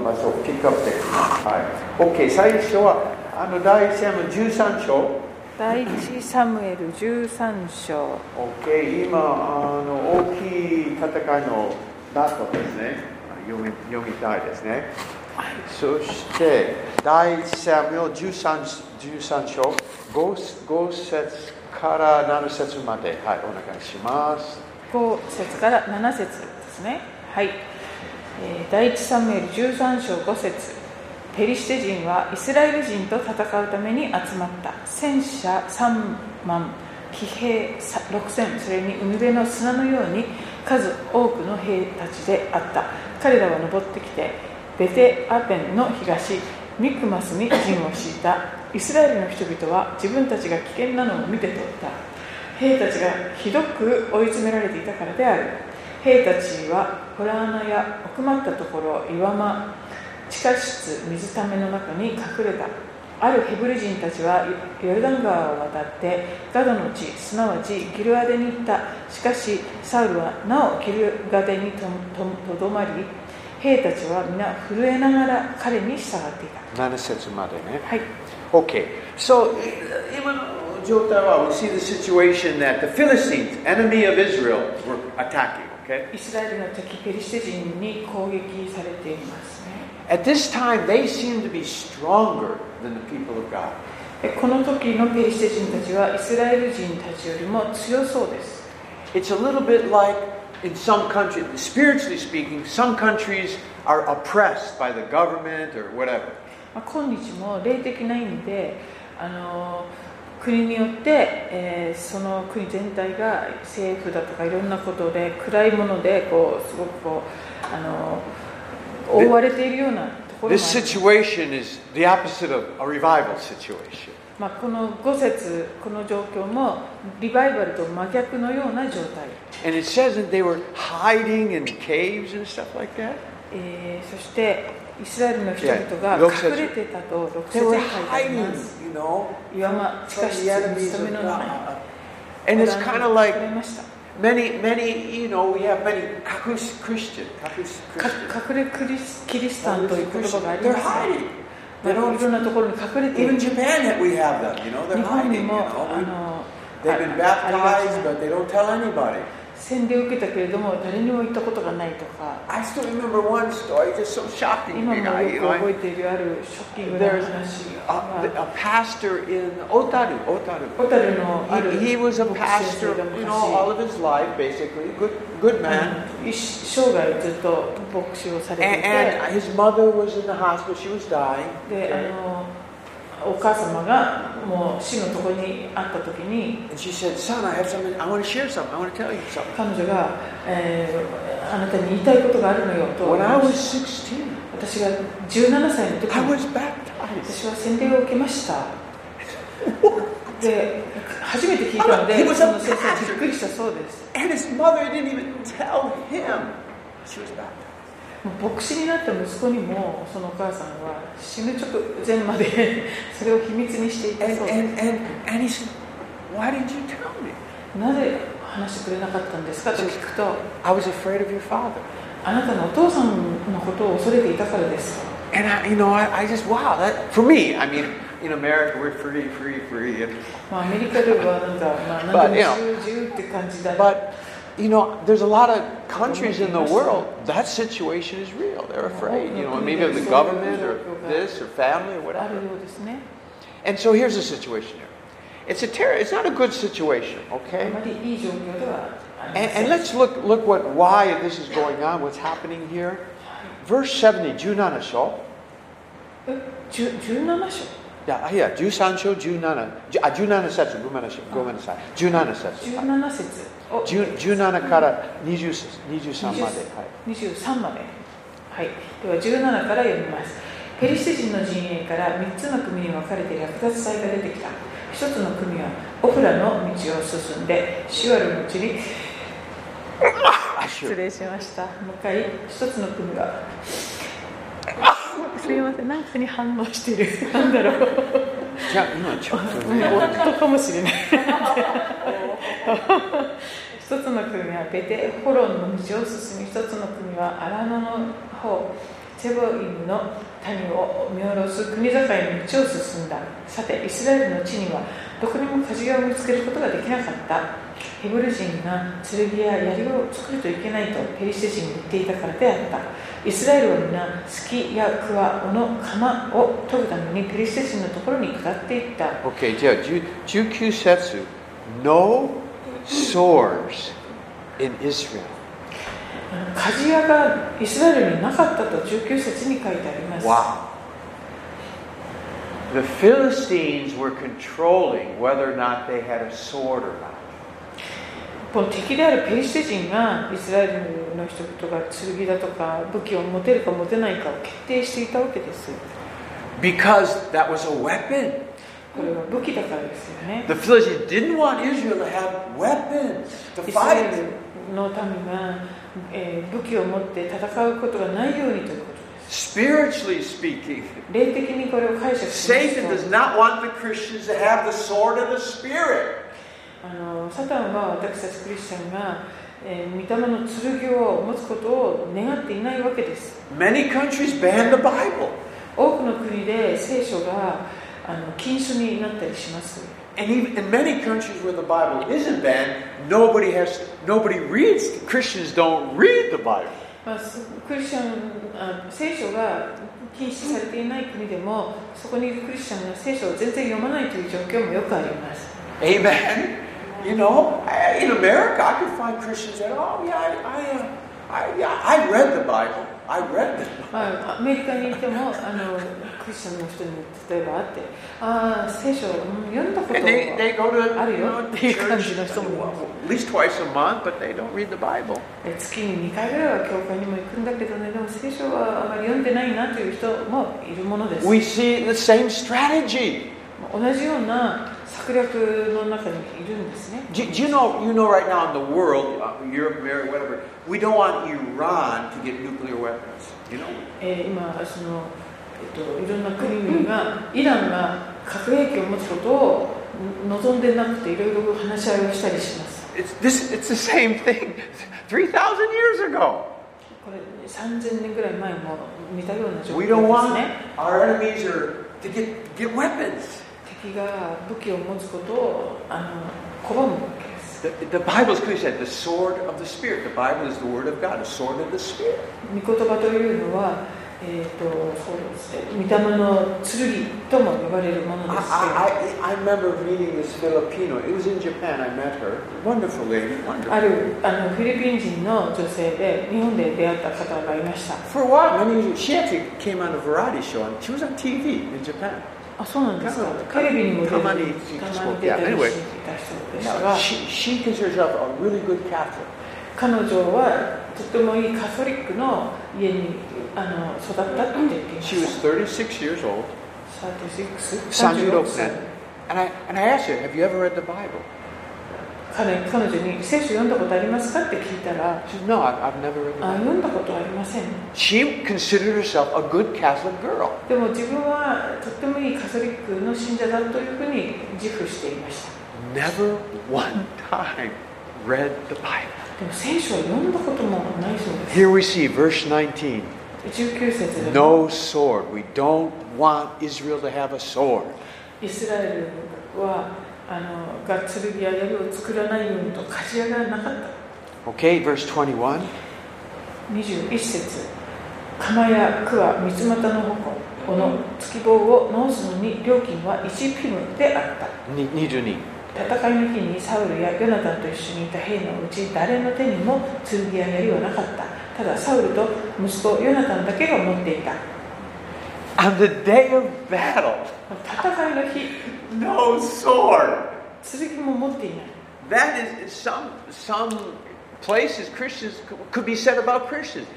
の場所をピックアップできます。はい。OK、最初は、あの第一節の13章。第一サムエル13章 OK、今、あの大きい戦いのダートですね。読み読みたいですね。そして、第一サムエル 13, 13章5、5節から7節まで、はい、お願いします。5節から7節ですねはい、えー第一サムエル13章5節。ペリシテ人はイスラエル人と戦うために集まった。戦車3万騎兵6000それに海辺の砂のように数多くの兵たちであった。彼らは登ってきてベテアペンの東ミクマスに陣を敷いた。イスラエルの人々は自分たちが危険なのを見て取った。兵たちがひどく追い詰められていたからである。兵たちはホラー穴や奥まったところ岩間地下室水ための中に隠れた。あるヘブル人たちはヨルダン川を渡ってガドの地すなわちギルアデに行った。しかしサウルはなおギルアデにとととどまり兵たちは皆震えながら彼に従っていた。7節までね。はい。Okay, so 今の状態は we see the situation that the Philistines, enemy of Israel, were attacking. Okay, イスラエルの敵ペリシテ人に攻撃されていますね at this time they seem to be stronger than the people of God. でこの時のペリシテ人たちはイスラエル人たちよりも強そうです It's a little bit like in some countries, spiritually speaking, some countries are oppressed by the government or whatever. まあ今日も霊的な意味であの 国によって、えー、その国全体が政府だとかいろんなことで暗いものでこうすごくこうあの覆われているようなまあこの5節この状況もリバイバルと真逆のような状態。ええ、そして、イスラエルの人々.が隠れてたと6 They 節に書いてあります。you know, 岩間地下室 enemies 勤めの中に. And it's kind of 隠 like many, many, you know, we have many kakus Christian, kakus か Christian. 隠れクリスキリスタンという言葉があり They're hiding. ま They don't. んなところに隠れてい Even る Japan, that we have them. You know, 日 they're hiding. You も know, they've been baptized, な but they don't tell anybody. 洗礼を受けたけれども誰にも言ったことがないとか I still remember one story, just so shocking. 今もよく覚えているあるショッキングな話 a, は a pastor in Otaru. Otaru. ホタルのある He, he was a pastor, が you know, all 昔 of his life, basically. Good, good man. 一生涯ずっと牧師をされてい And, て and his mother was in the hospital. She was dying. であ?のお母様がもう死のところにあったときに彼女が、えー、あなたに言いたいことがあるのよと。私が17歳の時に私は洗礼を受けました。で初めて聞いたんでそはびっくりたそうです。牧師になった息子にもそのお母さんは死ぬ直前までそれを秘密にしていたそうで?すなぜ話してくれなかったんですかと聞くと I was afraid of your father. あなたのお父さんのことを恐れていたからですと And I, you know, I, I just, wow, that, for me, I mean, in America, we're free, free, free. And, まあ、アメリカではなんか、まあ、But, 何 you で know, but, you know, there's a lot of countries in the world that situation is real. They're afraid, you know, maybe of the government or this or family or whatever. And so here's the situation here. It's a terror. It's not a good situation. Okay. And, and let's look look what why this is going on. What's happening here? Verse seventy. Junanasho. Junanasho. Yeah, uh, yeah. Jusancho, Junana. Junana uh, setsu. Gomanasai. Junana setsu. Junana setsu. 17、じゅあ、17節、ごめんなさい、ごめんなさい。17節。はい。17節を10 17から20節23まで。はい。23まではいでは17から読みますペリシテ人の陣営から3つの組に分かれて略奪隊が出てきた1つの組はオフラの道を進んで。シュアルの地に失礼しました。向かい一つの組がすみません。何かに反応してる。なんだろうちゃ、今ちょっとね。夫かもしれない。一つの国はベテホロンの道を進み一つの国はアラノの方ゼボインの谷を見下ろす国境の道を進んだ。さてイスラエルの地にはどこにも鍛冶屋を見つけることができなかった。ヘブル人が剣や槍を作るといけないとペリシテ人に言っていたからであったイスラエルは皆隙や桑尾の釜を研ぐためにペリシテ人のところに下っていった OK、じゃあ10 19節 No swords in Israel. 鍛冶屋がイスラエルになかったと19節に書いてあります Wow. The Philistines were controlling whether or not they had a sword or not. この敵であるペリシテ人がイスラエルの人々が剣だとか武器を持てるか持てないかを決定していたわけです Because that was a weapon. これは武器だからですよね The Philistines didn't want Israel to have weapons to fight. ルの民が、えー武器を持って戦うことがないようにということです Spiritually speaking, Satan does と not want the Christians to have the sword of the Spirit. あのサタンは私たちクリスチャンが、えー、御霊の剣を持つことを願っていないわけです Many countries ban the Bible. 多くの国で聖書があの禁書になったりします And even in many countries where the Bible isn't banned, nobody has nobody reads. Christians don't read the Bible. まあ、すクリスチャンあ聖書が禁止されていない国でもそこにいるクリスチャンが聖書を全然読まないという状況もよくあります Amen. You know, I- in America, I could find Christians that, oh yeah, I, I, uh, I, yeah, I read the Bible. I read the Bible. まあ、アメリカにいてもあのクリスチャンの人に例えば会ってああ聖書、うん読んだこと And they, they go to Are you you? know, They come church to the well, at least twice a month, but they don't read the Bible. え月に2回ぐらいは教会にも行くんだけどねでも聖書はあまり読んでないなという人もいるものです We see the same strategy. 同じような 策略の中にいるんですね Do, do you know? You know, right now in the world, uh, Europe, America, whatever, we don't want Iran to get nuclear weapons. You know, えー今その、えっと、いろんな国々がイランが核兵器を持つことを望んでなくていろいろ話し合いをしたりします it's this. It's the same thing. Three thousand years ago. これ3000年ぐらい前も似たような状況 We で don't す want ね our enemies are to get get weapons. 敵が武器を持つことをあの拒むわけです The, the Bible is clearly said the sword of the Spirit. The Bible is the Word of God, the sword of the Spirit. 御言葉というのは、えー、とそうですね御霊の剣とも呼ばれるもの I, ですけ I, I, I remember meeting this Filipino. It was in Japan. I met her. Wonderful lady. ど Wonderful. あるあのフィリピン人の女性で日本で出会った方がいました For a while, many years, she actually came on a variety show, and she was on TV in Japan. あそうなんですかたテレビにも出るたまにたまに出たが Now, she, she considers herself a really good Catholic. 彼女はとてもいいカトリックの家にあの育ったって言っていま She し was た36 years old. 36 36歳 And I, and I asked her, Have you ever read the Bible? 彼彼女に聖書読んだことありますかって聞いたら No, I've, I've never read the あ.読んだことありません She considered herself a good Catholic girl. でも自分はとってもいいカトリックの信者だというふうに自負していました Never one time read the Bible. でも聖書は読んだこともないそうです Here we see verse 19. 19節で No sword. We don't want Israel to have a sword. イスラエルはあのが剣や槍を作らないようにと鍛冶屋がなかった Okay, verse 21. 21節釜や桑三つ股の矛この突き棒を直すのに料金は1ピムであったに 22. 戦いの日にサウルやヨナタンと一緒にいた兵のうち誰の手にも剣や槍はなかったただサウルと息子ヨナタンだけが持っていた On the day of battle, 戦いの日 no sword. 剣も持っていない That is some some places Christians could be said about Christians.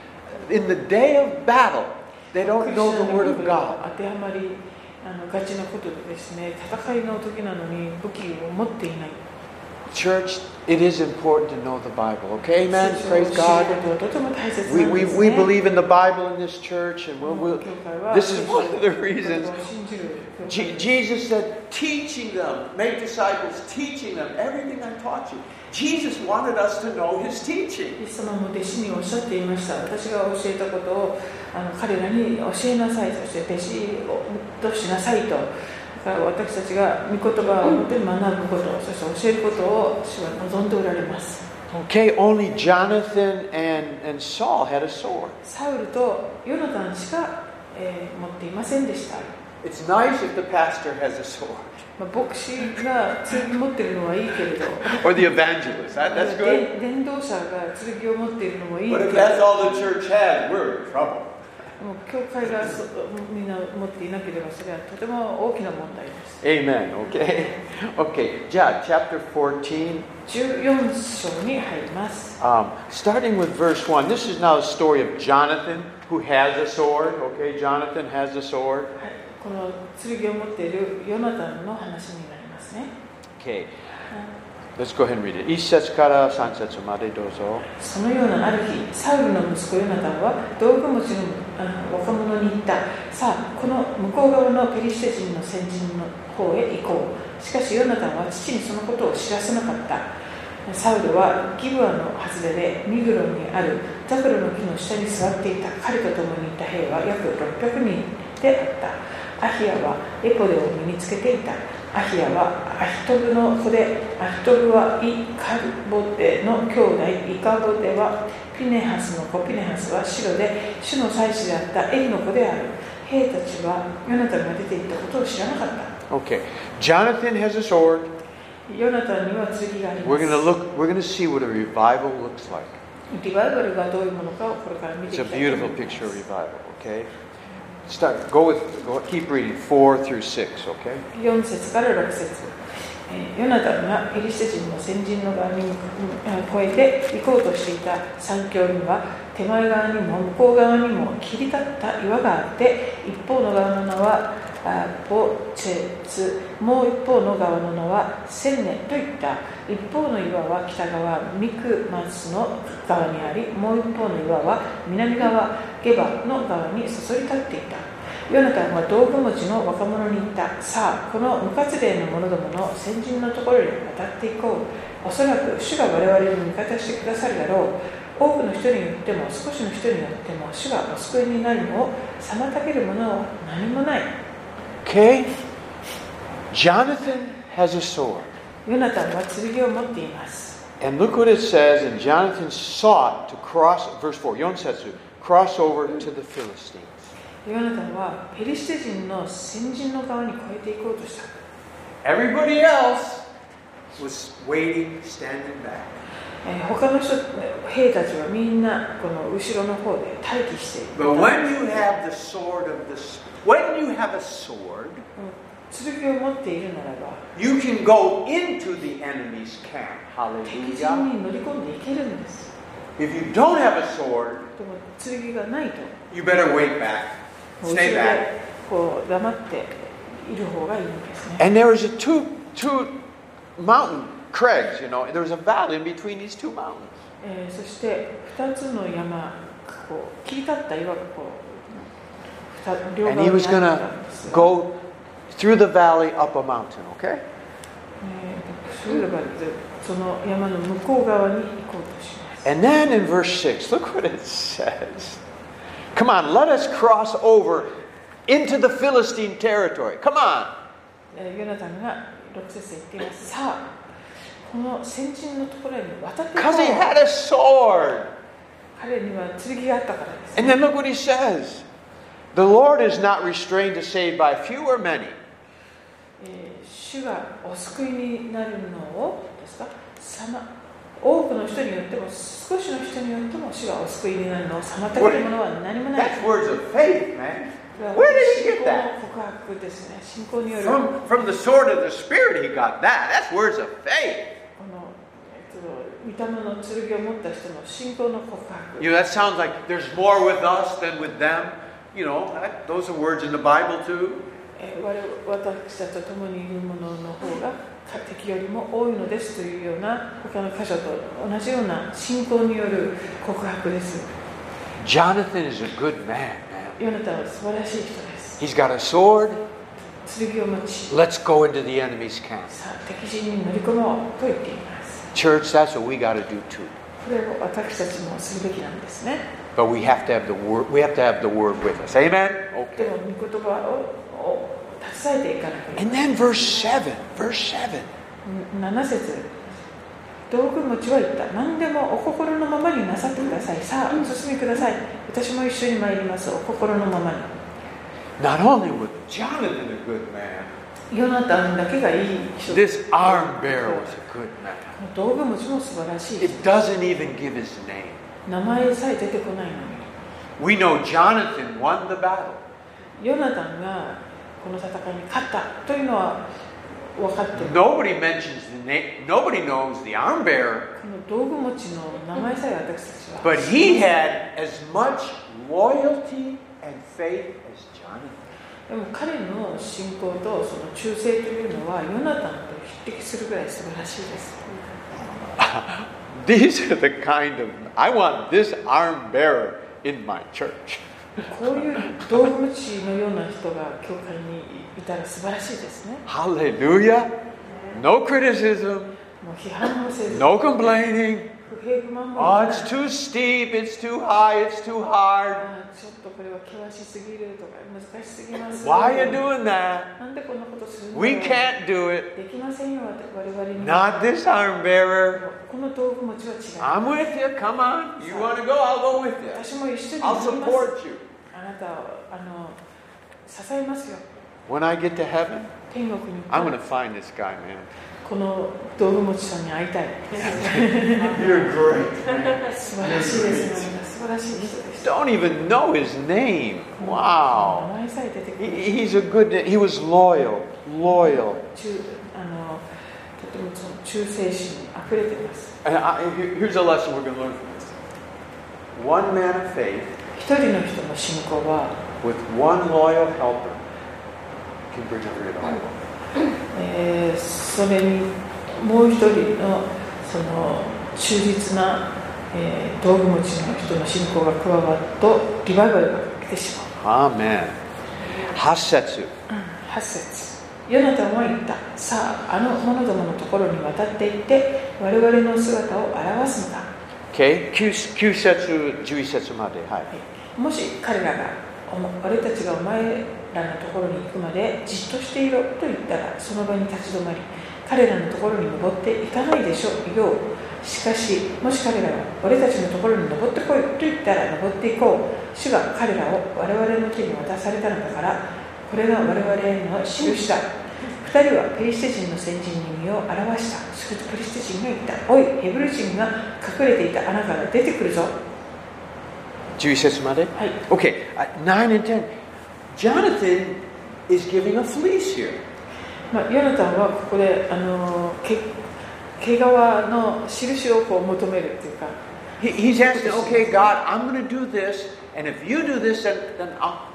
In the day of battle, they ク don't リスチ know ャ the ンの word 部 of 分 God. が当てはまりあのがちなことでですね戦いの時なのに武器を持っていない Church, it is important to know the Bible. Okay, amen? 聖書を Praise 知る God. ことはとても大切な We, ん we, です、 we ね。 believe in the Bible in this church, and we'll, この we'll, 教会は this is one of the reasons 聖書を信じる教会 Je- Jesus said, teaching them, make disciples, teaching them everything I taught you. Jesus wanted us to know his teaching. イエス様も弟子におっしゃっていました私が教えたことをあの彼らに教えなさいそして弟子としなさいとだから 私たちが御言葉を持って学ぶことそして教えることを主は望んでおられます Okay, only Jonathan and, and Saul had a sword. サウルとヨナタンしか、えー持っていませんでした、It's nice if the pastor has a sword まあ、牧師が剣持ってるのはいいけれど or the evangelist. That, that's good. で伝道者が剣を持っているのもいいけ But れ if ど that's all the church has, we're in trouble. もう教会がそみんな持っていなければそれはとても大きな問題です Amen. Okay. Okay. Yeah, chapter 14. 14章に入ります。Um, starting with verse 1. This is now a story of Jonathan who has a sword. Okay, Jonathan has a sword. はいこの剣を持っているヨナタンの話になりますね。Okay. Let's go ahead and read it. 1節から3節までどうぞ。そのようなある日、サウルの息子ヨナタンは道具持ちの若者に言った。さあ、この向こう側のペリシテ人の先人の方へ行こう。しかしヨナタンは父にそのことを知らせなかった。サウルはギブアの外れでミグロンにあるザクロの木の下に座っていた彼と共にいた兵は約600人であったアヒアはエポデを身につけていたアヒアはアヒトブの子でアヒトブはイカボデの兄弟イカボデはピネハスの子ピネハスは白で主の祭司であったエリの子である兵たちはヨナタンが出ていったことを知らなかった Okay. Jonathan has a sword. ヨナタンには剣がありま We're す going to look we're going to see what a revival looks like. リバイバルがどういうものかをこれから見て It's い a beautiful picture of revival, okay? Start. Go with go keep reading. 4 through 6, okay? 4節から6節。ヨナタンがエリシテ人の先人の側に越えて行こうとしていた山峡には手前側にも向こう側にも切り立った岩があって一方の側の名はあボチェツもう一方の側の名はセンネといった一方の岩は北側ミクマスの側にありもう一方の岩は南側ゲバの側にそそり立っていたヨナタンは道具持ちの若者に言った。さあ、この無活例の者どもの先人のところに渡っていこう。おそらく主が我々に味方してくださるだろう。多くの人によっても少しの人によっても主がお救いになるのを妨げるものは何もない。Okay? Jonathan has a sword. ヨナタンは剣を持っています。 And look what it says, and Jonathan sought to cross, verse 4, Yonsetsu, cross over to the Philistines. ヨナタンはペリシテ人の先人の側に越えていこうとした。 Everybody else was waiting, standing back. えー他の人、兵たちはみんなこの後ろの方で待機していた。 But when you have the sword of the s- when you have a sword, 剣を持っているならば you can go into the enemy's camp. 敵陣 Hallelujah. に乗り込んでいけるんです If you don't have a sword, でも剣がないと you better wait back. 後ろ Stay で back. こう黙っている方がいいんですね And there was a two two mountain crags, you know. There was a valley in between these two mountains. えーそして2つの山こう切り立った岩がこう二両 And 側 he に was あ gonna ったんですが go through the valley up a mountain, okay? えーそれがその山の向こう側に行こうとします And then in verse 6, look what it says. Come on, let us cross over into the Philistine territory. Come on. えーヨナタンが6節で言っていますさあこの先人のところに渡っていこ Because he う had a sword. 彼には剣があったからです And then look what he says. The Lord is not restrained to save by few or many. えー主がお救いになるのをですかさま多くの人によっても少しの人によっても主がお救いになるのを妨げるものは何もない That's words of faith, man. これは Where did he 信 get 仰 that? の告白ですね信仰による From, from the sword of the Spirit, he got that. That's words of faith. この、えっと、御霊の剣を持った人の信仰の告白 You know, that sounds like there's more with us than with them. You know, that, those are words in the Bible too. 私たちと共にいる者の方が敵よりも多いのですというような他の箇所と同じような信仰による告白です Jonathan is a good man, man. ヨナタンは素晴らしい人です He's got a sword. 剣を持ち Let's go into the enemy's camp. さあ敵陣に乗り込もうと言っています Church, that's what we got to do too. But we have to have the word. We have to have the word with us. Amen. で Okay. And then verse seven. Verse seven. 7節道具持ちは言った何でもお心のままになさってくださいさあお進みください私も一緒に参りますお心のままに Not only was Jonathan a good man, ヨナタンだけがいい人 this arm bearer was a good man. 道具持ちも素晴らしい It doesn't even give his name. 名前さえ出てこないのに We know Jonathan won the battle. ヨナタンがこの戦いに勝ったというのは分かってる Nobody mentions the name. Nobody knows the arm bearer. この道具持ちの名前さえ私たちは But he had as much loyalty and faith as Jonathan. でも彼の信仰とその忠誠というのはヨナタンと匹敵するぐらい素晴らしいです These are the kind of. I want this arm bearer in my church. こういう道具持ちのような人が教会にいたら素晴らしいですね Hallelujah. No criticism, もう批判もせず no complaining. Oh, it's too steep, it's too high, it's too hard. Ah, Why are you doing that? We can't do it. Not this arm bearer. I'm with you, come on. You want to go? I'll go with you. I'll support you. When I get to heaven, I'm going to find this guy, man. この道具持ちさんに会いたい You're great. 素晴らしいですね素晴らしい人でした Don't even know his name. 名 Wow. 前さえ出てく He- る He's a good. He was loyal. Loyal. 忠あのとてもその忠誠心にあふれています And I, here- here's a lesson we're going to learn from this. One man of faith 一人の人の信仰は with one loyal helper can bring a revival. えーそれにもう一人のその忠実な、えー道具持ちの人の信仰が加わるとリバイバルが来てしまう Amen. Hasetsu. 8節ヨナタンは言ったさああの者どものところに渡って行って我々の姿を表すのだ Okay? 9節、11節まで。はい。もし彼らがおも俺たちがお前らのところに行くまでじっとしていろと言ったらその場に立ち止まり彼らのところに登っていかないでしょうよう。しかしもし彼らが俺たちのところに登ってこいと言ったら登っていこう。主が彼らを我々の手に渡されたのだからこれが我々への印だ。二人はペリシテ人の先人に身を表した。するとペリシテ人が言った。おいヘブル人が隠れていた穴から出てくるぞ。11節まで？はい。Okay, uh, 9 and 10. Jonathan is giving a fleece here. まあ、ヨナタンはここであのけ毛皮の印をこう求めるっていうか He, he's asking, okay, God, I'm going to do this, and if you do this, then, then I'll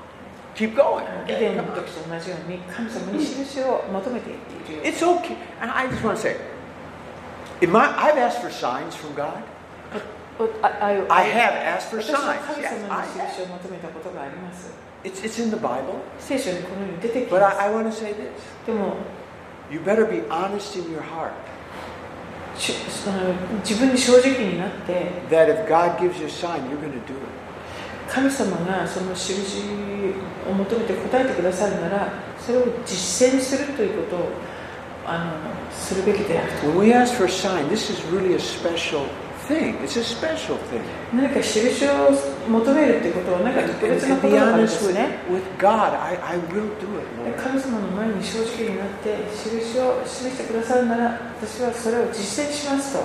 keep going. 以 Okay, 前の come on. 時と同じように神様に印を求めていっているよ It's okay. And I just want to say, in my, I've asked for signs from God. おあああ I have asked for 私は signs. 神 Yes, 様 I に have. It's, it's in the Bible. 聖書にこのように出てき But ます I, I want to say this. でも You better be honest in your heart しその自分に正直になって that if God gives you a sign, you're going to do it. 神様がその印を求めて答えてくださるならそれを実践するということをあのするべきである When we ask for a sign, this is really a special thing. It's a special thing. 何か印を求めるってことは何か特別なことだからです with, ね with God, I, I will do it. 神様の前に正直になって印を示してくださるなら私はそれを実践しますと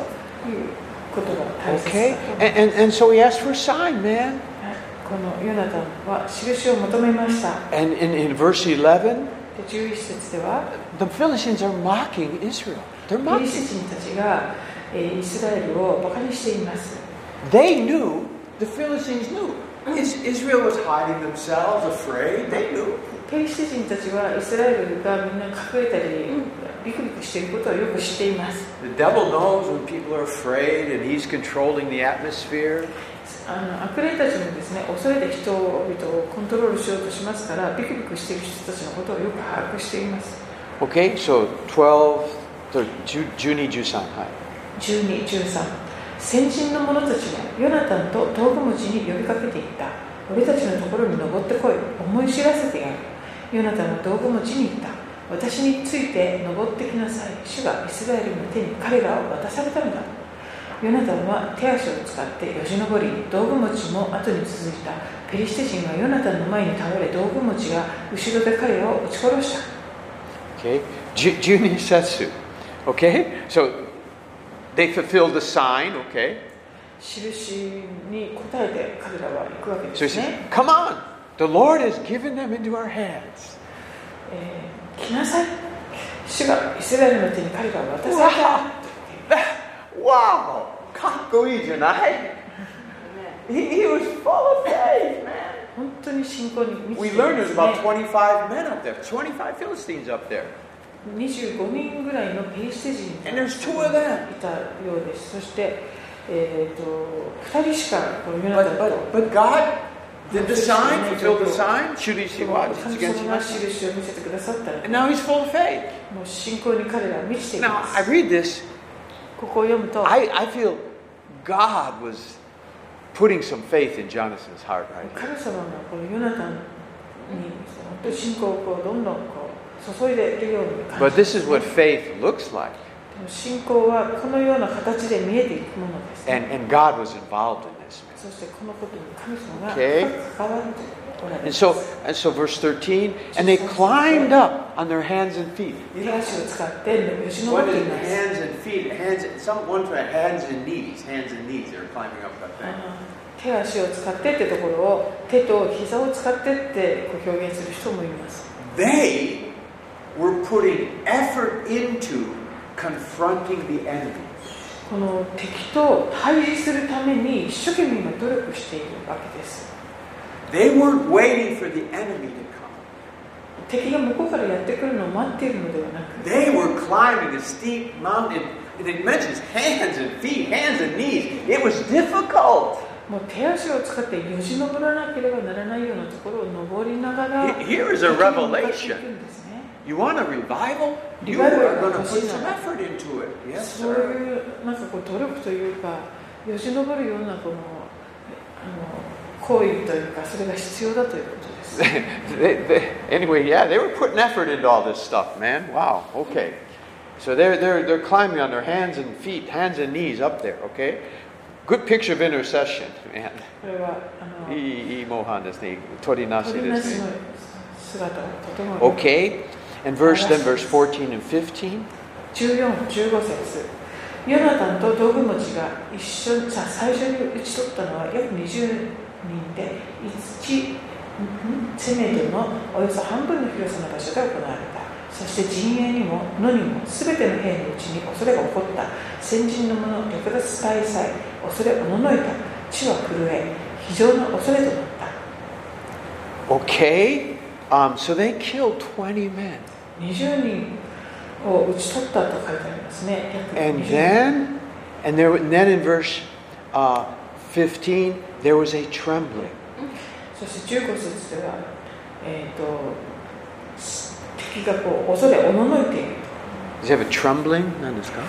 いうことが大切だと Okay? And, and, and so he asked for a sign, man. はいこのヨナタンは印を求めました And in, in verse 11, で11節では the Philistines are mocking Israel. They're mocking. シテ人たちが、えーイスラエルをバカにしています They knew, the Philistines knew Is, Israel was hiding themselves, afraid. They knew. ペリシテ人たちはイスラエルがみんな隠れたり、ビクビクしていることをよく知っています The devil knows when people are afraid and he's controlling the atmosphere. あの悪霊たちもですね恐れて人々をコントロールしようとしますからビクビクしている人たちのことをよく把握しています Okay, so 12, 13, 12, 13. Hi. 12、 1213先人の者たちはヨナタンと道具持ちに呼びかけていった。俺たちのところに登ってこい。思い知らせてやる。ヨナタンは道具持ちに言った。私について登ってきなさい。主がイスラエルの手に彼らを渡されたのだ。ヨナタンは手足を使ってよじ登り道具持ちも後に続いた。ペリシテ人はヨナタンの前に倒れ道具持ちが後ろで彼らを撃ち殺した。Okay, Okay, so they fulfilled the sign. Okay, 印に応えて彼らは行くわけ so で he す says, ね、 "Come on, the Lord has given them into our hands." えー来なさい主がイスラエルの手に彼らを渡された Wow, kakui janai. He, he was full of faith, man. 本当に信仰に満 We ちてい learned ま there's す about ね25 men up there, 25 Philistines up there. 25人ぐらいのペリシテ人が.いたようですそして、えー、と2人しかこのヨナタ But, ンと but, but God did the sign, fulfilled the sign. 印を見せてくださったら And now he's full of faith. もう信仰に彼らは満ちてい Now, ま I す read this. ここを読むと I, I feel God was putting some faith in Jonathan's heart right. 神様がこのヨナタンに本当に信仰をこうどんどんこう注いでいるように感 But じ this is what faith looks like. でも信仰はこのような形で見えていくものです、And, and God was involved in this. そしてこのことに神様が Okay. 関わっておられ And ます so, and so verse 13, and they climbed up on their hands and feet. 手足を使ってよじ登 What ってい is ます hands and feet? Hands, some one for hands and knees. Hands and knees. They were climbing up that あ thing. の手足を使ってってところを手と膝を使ってってこう表現する人もいます They were putting effort into confronting the enemy. この敵と対峙するために一生懸命今努力しているわけです They weren't waiting for the enemy to come. 敵が向こうからやってくるのを待っているのではなく They were climbing a steep mountain. And it mentions hands and feet, hands and knees. It was difficult. もう手足を使ってよじ登らなければならないようなところを登りながら He- here is a 敵に向かってい revelation. くんですね You want a revival? You Revival are going to 欲 put しいな。 some effort into it. Yes, そう sir. いうなんかこう努力というかよじ登るようなこのあの行為というかそれが必要だということです they, they, anyway, yeah, they were putting effort into all this stuff, man. Wow. Okay. So they're, they're, they're climbing on their hands and feet, hands and knees up there, okay? Good picture of intercession, man. これはあのいいいい模範ですね。取りなし鳥なしのですね。姿をとてもよく Okay. And verse then verse 14 and 15. 14、15節ヨナタンと道具持ちが一緒にさ最初に討ち取ったのは約20人で1セメドのおよそ半分の広さの場所で行われたそして陣営にも野にも全ての兵のうちに恐れが起こった先人の者略奪大祭恐れおののいた地は震え非常の恐れとなった Okay. Um, so they killed 20 men. 20人を討ち取ったと書いてありますね約 And 20人 then, and there, and then in verse uh, 15, there was a trembling. そして15節では、えー、と敵がこう恐れおののいている Does he have a trembling? 何ですか?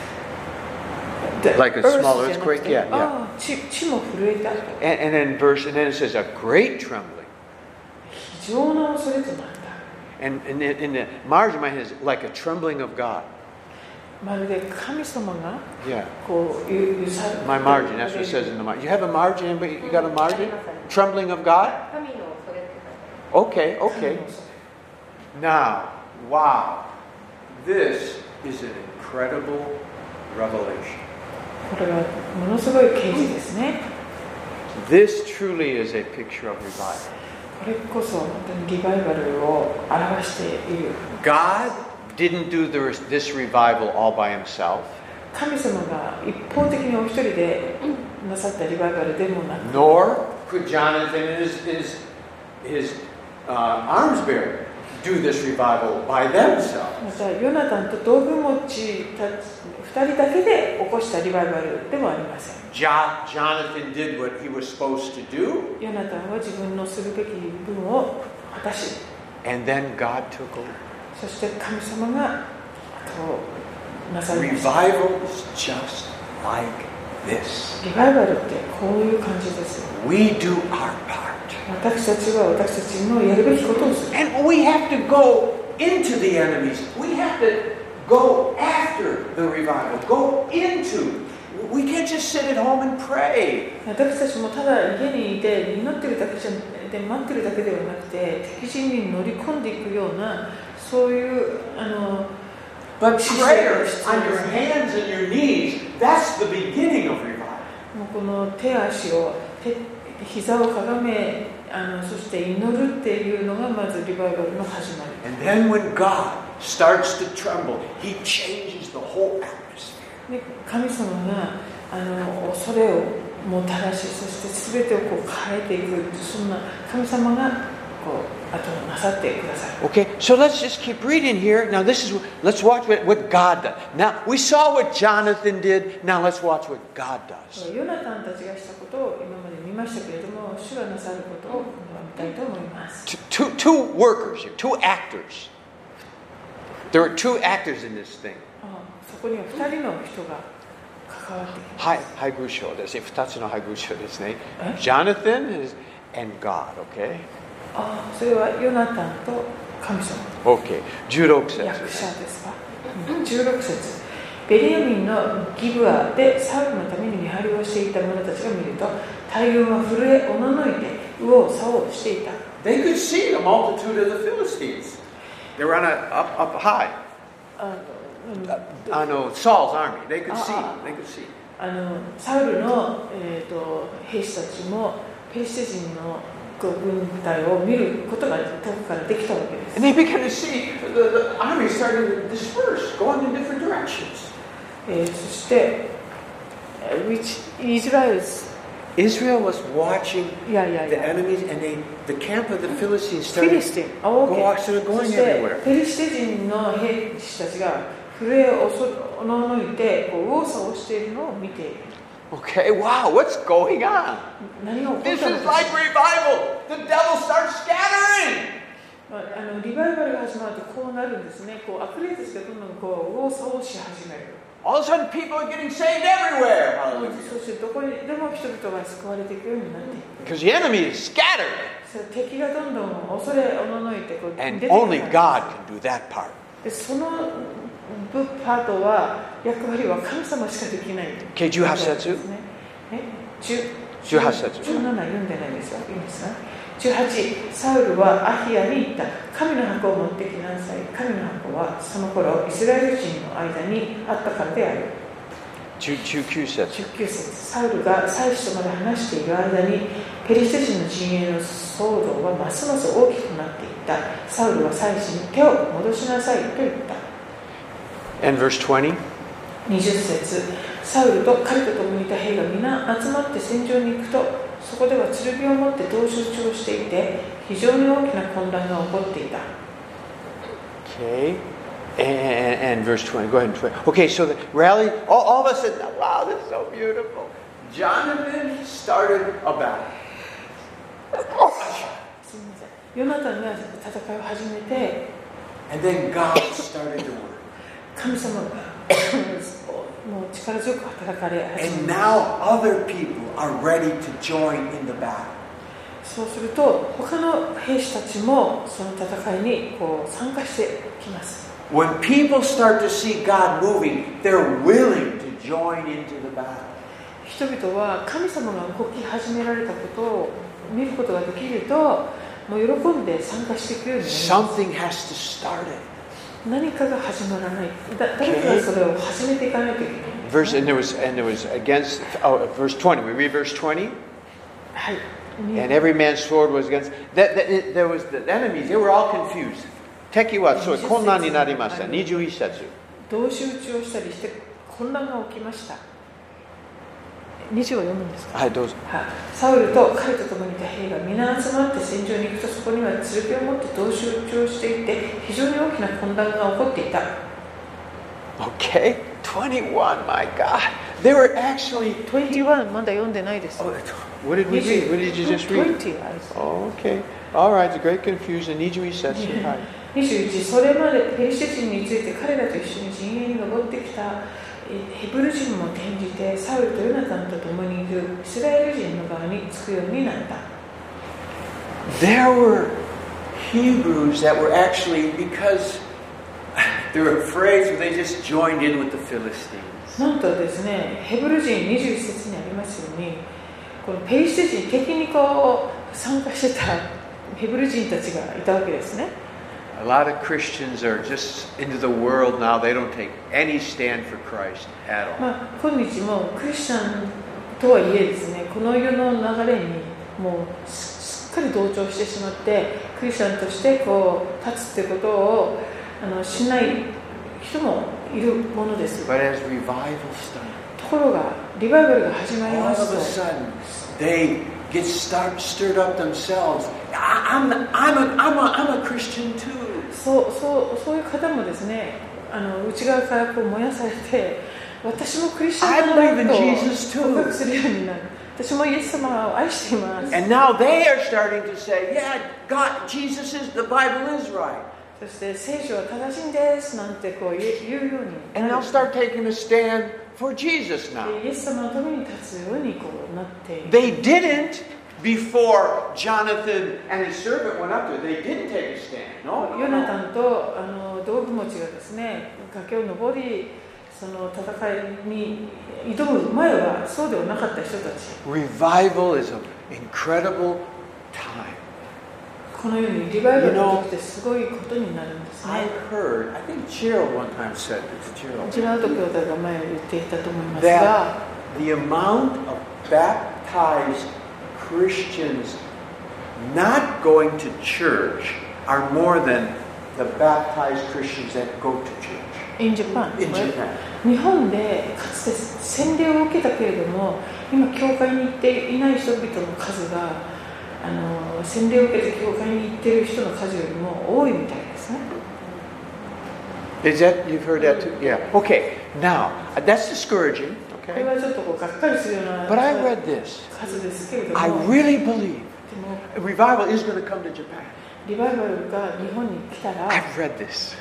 The Like a earth small じゃなく earthquake? て Yeah, yeah. ああ地地も震えた And, and then verse, and then it says a great trembling. 非常な恐れとなった And, and in in the margin of my head is like a trembling of God. まるで神様が Yeah. こうゆゆさ My margin, that's what it says in the margin. You have a margin? Anybody, you got a margin? Trembling of God? 神の恐れって書いて Okay, 神 okay. の恐れ Now, wow. This is an incredible revelation. これはものすごい啓示ですね This truly is a picture of revival. これこそ本当にリバイバルを表している God didn't do this revival all by himself, 神様が一方的にお一人でなさったリバイバルでもなく nor could Jonathan and his, his, his uh, arms bearer do this revival by ま themselves? たヨナタンと道具持ちたち人だけで起こしたリバイバルでもありません。ジョナタンは自分のするべき分を、そして神様が。リバイバルってこういう感じです。私たちは私たちのやるべきことをす。Go after the revival. Go into. We can't just sit at home and pray. 私たちもただ家にいて祈ってるだけじゃで待ってるだけではなくて敵陣に乗り込んでいくようなそういうあの But prayer on your hands and your knees, that's the beginning of revival. もうこの手足を手膝をかがめあのそして祈るっていうのがまずリバイバルの始まり And then when God starts to tremble, He changes the whole atmosphere. で神様があの恐れをもたらしそして全てをこう変えていくそんな神様が こう後をなさってくださる Okay, so let's just keep reading here. Now, this is let's watch what, what God does. Now, we saw what Jonathan did. Now, let's watch what God does. ヨナタンたちがしたことを今まで見ましたけれども主がなさることを今度は見たいと思います Two, two, two workers here, two actors. There are two actors in this thing. あそこには2人の人が関わっているはい、配偶者ですね。二つの配偶者ですね。え Jonathan is, and God, okay? あそれはヨナタンと神様 Okay. 16節役者ですかうん16節ベリヤミンのギブアでサウルのために見張りをしていた者たちが見ると大軍は震えおののいて右往左往していた They could see the multitude of the Philistines. They were on a up, up high. あうん I know Saul's army. They could see. Ah, ah. They could see. あのサウルの、えー、と兵士たちもペリシテ人の軍隊を見ることが遠くからできたわけです And they began to see the, the army starting to disperse, going in different directions. えーそして、えー which Israel's Israel was watching いやいやい the や enemies, and they, the camp of the Philistines フィ started リスティン、あ OK go, started そ going everywhere. ペリシテ人の兵士たちが震えをおののいてこう右往左往しているのを見ている Okay, wow, what's going on? 何が起こっ This たの is か like revival. The devil starts scattering. まああのリバイバルが始まるとこうなるんですねこう悪霊たちがどんどんこう右往左往し始める All of a sudden, people are getting saved everywhere. そ Hallelujah. してどこにでも人々が救われていくようになっていく Because the enemy is scattered, それ敵がどんどん恐れおののいてこう出て and きた only God can do that part. でその部パートは役割は神様しかできない。Okay, 18節。ですね。え？10 18節。17読んでないですよ。いいですか？18サウルはアヒアに言った。神の箱を持ってきなさい。神の箱はその頃イスラエル人の間にあったからである。19節。19節。サウルが祭司とまで話している間にペリシテ人の陣営の騒動はますます大きくなっていった。サウルは祭司に手を戻しなさいと言った And verse 20. 20節サウルと彼と共にいた兵が皆集まって戦場に行くとそこでは剣を持って同士討ちをしていて非常に大きな混乱が起こっていた Okay. And, and verse 20. Go ahead and 20. Okay, so the rally, all, all of us said, wow, this is so beautiful. Jonathan started a battle. すみませんヨナタンが戦いを始めて And then God started to work. 神様がもう力強く働かれ始 And め now other people are ready to join in the battle. そうすると他の兵士たちもその戦いにこう参加してきます When people start to see God moving, they're willing to join into the battle. 人々は神様が動き始められたことを見ることができるともう喜んで参加していくようになります Something has to start it. 何かが始まらないだ誰かがそれを始めていかないといけない Verse and there was and there was against oh verse 20. We read verse 20. はい、And every man's sword was against that, that there was the enemies, they were all confused. 敵はそう困難になりました。21節。同士討ちをしたりして混乱が起きました2章を読むんですか、はい、どうぞ。はい、サウルと彼と共にいた兵が皆集まって戦場に行くとそこには剣を持って同集中していて非常に大きな混乱が起こっていた Okay, 21, my God. They were actually. 21まだ読んでないです。What did we read? What did you just read? 20Okay. All right, the great confusion. 21節。はい。21それまでペリシテ人について彼らと一緒に陣営に登ってきたえヘブル人も転じてサウルとヨナタンと共にいるイスラエル人の側につくようになった There were Hebrews that were actually, because they were afraid, so they just joined in with the Philistines. なんとですねヘブル人21節にありますようにこのペリシテ人敵にこう参加してたヘブル人たちがいたわけですね A lot of Christians are just into the world now. They don't take any stand for Christ at all. まあ、今日もクリスチャンとはいえですねこの世の流れにもうすすっかり同調してしまってクリスチャンとしてこう立つってことをあのしない人もいるものです But as revival started, ところがリバイバルが始まり all ま of a すと sudden, they get start, stirred up themselves. I, I'm, I'm, a, I'm, a, I'm a Christian too. そうそうそういう方もですねあの内側からこう燃やされて私もクリスチャン I だ believe in と Jesus too. 告白するようになる私もイエス様を愛しています And now they are starting to say, yeah, God, Jesus is, the Bible is right. そして聖書は正しいんですなんてこう言う言うように And な they'll る start taking a stand for Jesus now. でイエス様のために立つようにこうなっている They didn't Before Jonathan and his servant went up there. They didn't take a stand. No, ヨ no, ナ no. タンとあの道具持ちがですね崖を登りその戦いに挑む前はそうではなかった人たち Revival is an incredible time. このようにリバイバルの時ってすごいことになるんですね I heard, I think Gerald one time said this, Gerald. ジェラード兄弟が前言っていたと思いますが the amount of baptized Christians not going to church are more than the baptized Christians that go to church in Japan in Japan. 日本でかつて洗礼を受けたけれども今教会に行っていない人々の数があの洗礼を受けて教会に行っている人の数よりも多いみたいですね Is that you've heard that too? Yeah. Okay. Now uh, that's discouraging. okay? But I read this. I really believe revival is going to come to Japan. I've read this.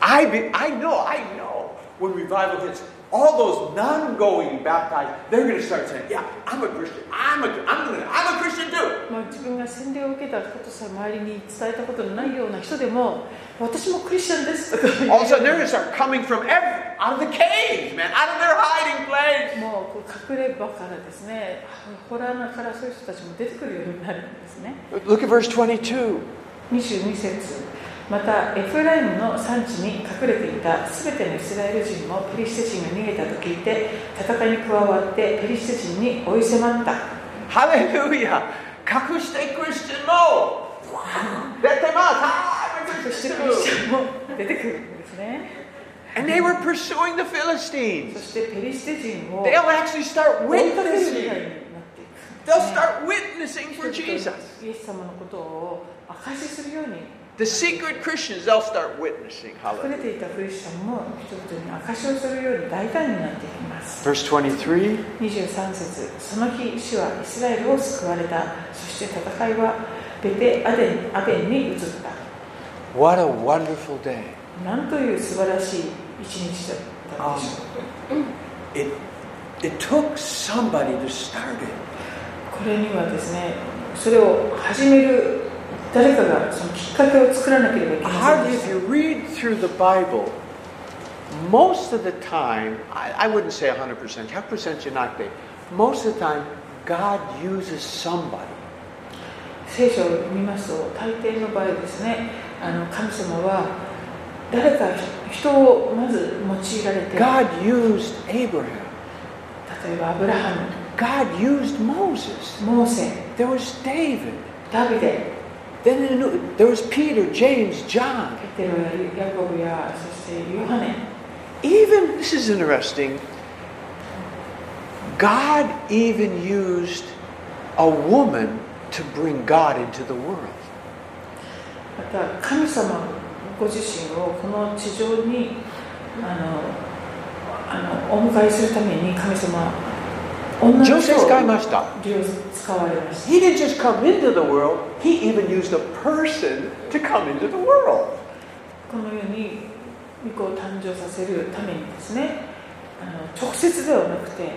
I, be, I know, I know when revival hits, all those non-going baptized, they're going to start saying, "Yeah, I'm a Christian. I'm a, I'm gonna, I'm a Christian too." まあ、自分が洗礼を受けたことさえ周りに伝えたことのないような人でも私もクリスチャンですとか言う All of a sudden, they're going to start coming from every, out of the caves, man, out of their hiding place. もうこう隠れ場からですねホラー穴からそういう人たちも出てくるようになるんですね Look at verse 22. 22節 またエフライムの産地に隠れていたすべてのイスラエル人もペリシテ人が逃げたと聞いて戦いに加わってペリシテ人に追い迫った Hallelujah. 隠してクリスチャンも出てます。そしてクリスチャンも出てくるんですね And they were pursuing the そ Philistines. They'll actually start witnessing. They'll start witnessing for 人 Jesus. The secret Christians, they'll start witnessing. 隠れ Hallelujah. ていたクリスチャンも人々に証しをするように大胆になっていきます Verse 23. 23節その日主はイスラエルを救われたそして戦いはベテアデンアベンに移った What a wonderful day. なんという素晴らしい一日だったでしょう It, it took somebody to start it. これにはですねそれを始める誰かがそのきっかけを作らなければいけません Hardly, で if した you read through the Bible, most of the time, I, I wouldn't say 100%, 100% you're not there. Most of the time, God uses somebody. 聖書を見ますと大抵の場合ですねあの神様は誰か人をまず用いられて God used Abraham. 例えばアブラハム God used Moses. モーセ There was David. ダビデ Then in the- there was Peter, James, John. ペテロやヤコブやそしてヨハネ Even, this is interesting, God even used a woman to bring God into the world. また神様ご自身をこの地上にあのあのお迎えするために神様女の人を女性使いました。 利用使われました He didn't just come into the world, he even used a person to come into the world. このように御子を誕生させるためにですねあの直接ではなくて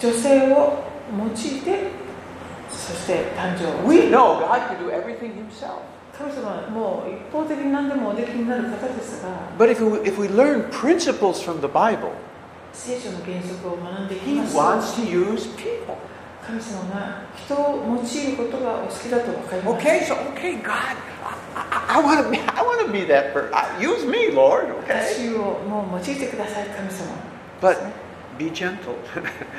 女性を用いてそして誕生を We know God can do everything himself. 神様はもう一方的に何でもおできになる方ですが But if we, if we learn principles from the Bible, 聖書の原則を学んでいき he ますと wants to use people. 神様が人を用いることがお好きだと分かります Okay, so okay, God, I, I, want to be I want to be that person. Use me, Lord, okay? 私をもう用いてください神様 But be gentle.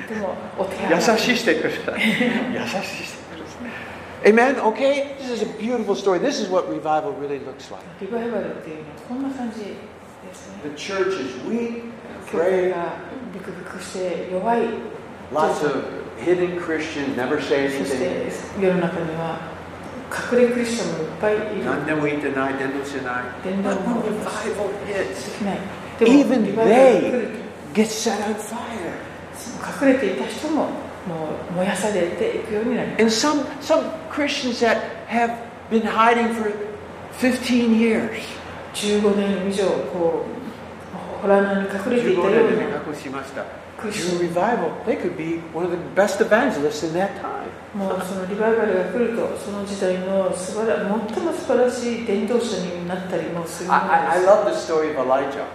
でもお手優柔らかしいしてください。優しいしてください。Amen? Okay? This is a beautiful story. This is what revival really looks like. リバイバルっていうのはこんな感じですね The church is weak, 教会 afraid, がビクビクして弱い lots of hidden Christians never say そして anything. 世の中には隠れクリスチャンもいっぱいいる何でも言ってない、伝道 But も when revival で hits, きないでも Even リバイバルが来る get set on fire. と隠れていた人ももう燃やされていくようになります And some, some Christians that have been hiding for 15 years. 15年以上こうホラー穴に隠れていたようなクリスチャ During revival, they could be one of the best evangelists in that time. ンもうそのリバイバルが来るとその時代の素晴ら最も素晴らしい伝道者になったりもするも I, の I, I で love the story of Elijah.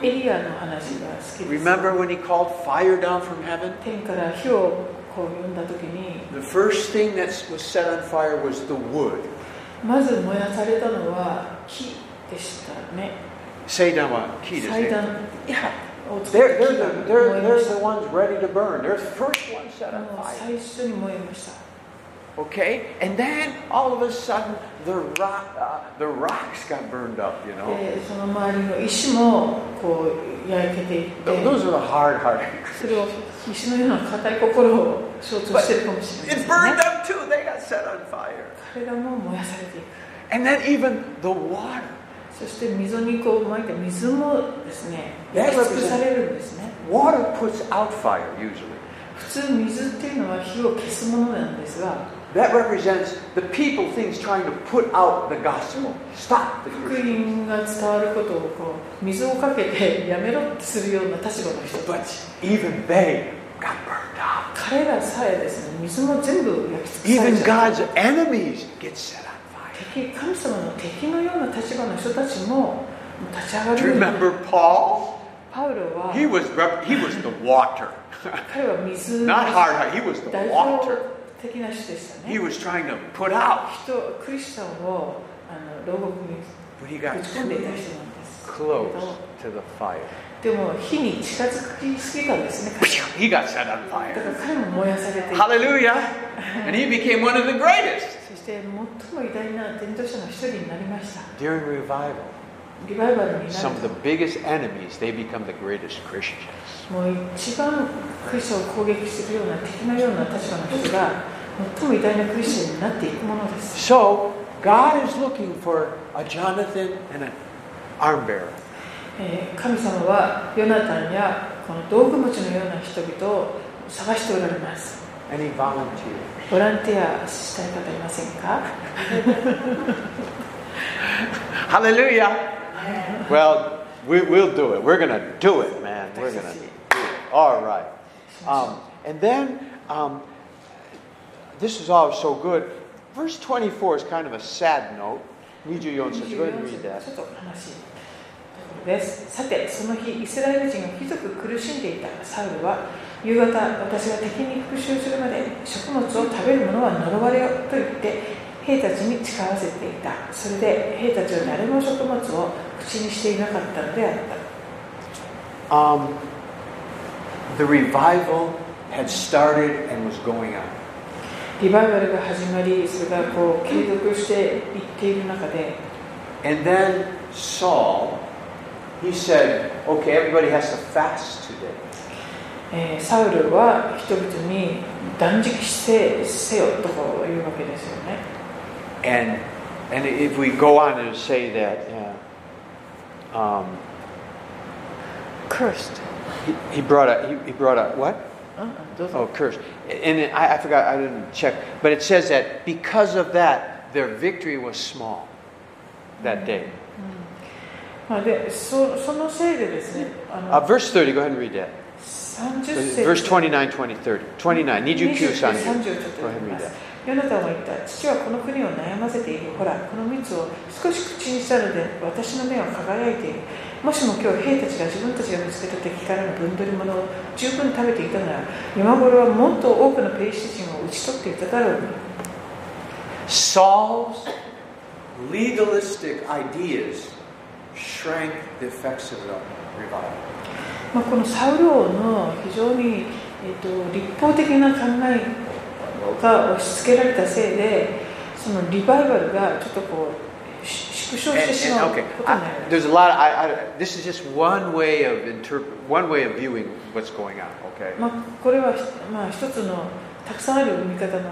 すエリアの話が好きです Remember when he called fire down from heaven? 天から火をこう呼んだ時に The first thing that was set on fire was the wood. まず燃やされたのは木でしたね Seidan wa ki desu 祭 ne. 壇を作っ they're, they're, the, they're, they're the ones ready to burn. They're the first ones set on fire. Okay? And then all of a sudden, the, rock, uh, the rocks got burned up, you know? Those are the hard heartaches. it burned them too. They got set on fire. And then even the water. そして溝にこう巻いた水もですね尽くされるんですね Water puts out fire usually. 普通水っていうのは火を消すものなんですが That represents the people, things trying to put out the gospel. Stop the 福.音が伝わることをこう水をかけてやめろってするような立場の人 But たち even they got burned up. 彼らさえですね水も全部焼き尽くされ Even ちゃう God's enemies get set 神様の敵のような立場の人たちももう立ち上が Do you る remember Paul? パウロは He was rep- he was the water, 彼は水の not hard. heart, He was the 代表 water. 的な人でした He ね was trying to put out, 人クリスチャンをあの牢獄に but he ぶ got ち込んでいた too 人なんですけ close ど to the fire. でも火に近づきすぎたんですね彼は He got set on だか fire. ら彼も燃やされていて Hallelujah! And he became one of the greatest そ して最も偉大な伝道者の一人になりました during revival. リバイバルになる Some of the と biggest enemies, they become the greatest Christians. もう一番クリスチャンを攻撃するような敵のような立場の人が最も偉大なクリスチャンになっていくものです So, God is looking for a Jonathan and an arm bearer. えー神様はヨナタンやこの道具持ちのような人々を探しておられます Any volunteers? ボランティアしたい方いませんか Hallelujah! Well, we, we'll do it. We're going to do it, man. We're going to do it. All right. Um, and then, um, this is all so good. Verse 24 is kind of a sad note. 24 says, go ahead and read ちょ that. っと悲しいところですさてその日イスラエル人がひどく苦しんでいたサウルは 夕方私が敵に復讐するまで食物を食べる者は呪われよと言って兵たちに誓わせていたそれで兵たちは誰も食物を口にしていなかったのであった Um, the revival had started and was going on. リバイバルが始まりそれがこう継続していっている中で And then Saul, he said, okay, everybody has to fast today. えーサウルは人々に断食せせよとか言うわけですよね。 And and if we go on and say that uh, um, Cursed. he, he brought a he, he brought a what? うんうんどうぞ Oh, curse. And it, I, I forgot. I didn't check, but it says that because of that, their victory was small that day. まあ、でそそのせいでですね、あ Uh, の verse 30. Go ahead and read that. 30節 Verse 29, 20, 30. 29. 29, 29 30 30. をちょっと Go。ヨナタンは言った。父はこの国を悩ませている。ほら、この蜜を少し口にしたので、私の目は輝いている。もしも今日兵たちが自分たちが見つけた敵からの分取り物を十分食べていたなら、今頃はもっと多くのペリシテ人を討ち取っていただろう legalistic ideas shrank the effects of the revival. まあ、このサウル王の非常に、えっと立法的な考えが押し付けられたせいで、そのリバイバルがちょっとこうし縮小 And, してし and, まう okay, I, る。there's a lot. Of, I, I, this is just one way of interpret, one way of viewing what's going on. Okay, まあ、これは、まあ、一つのたくさんある見方の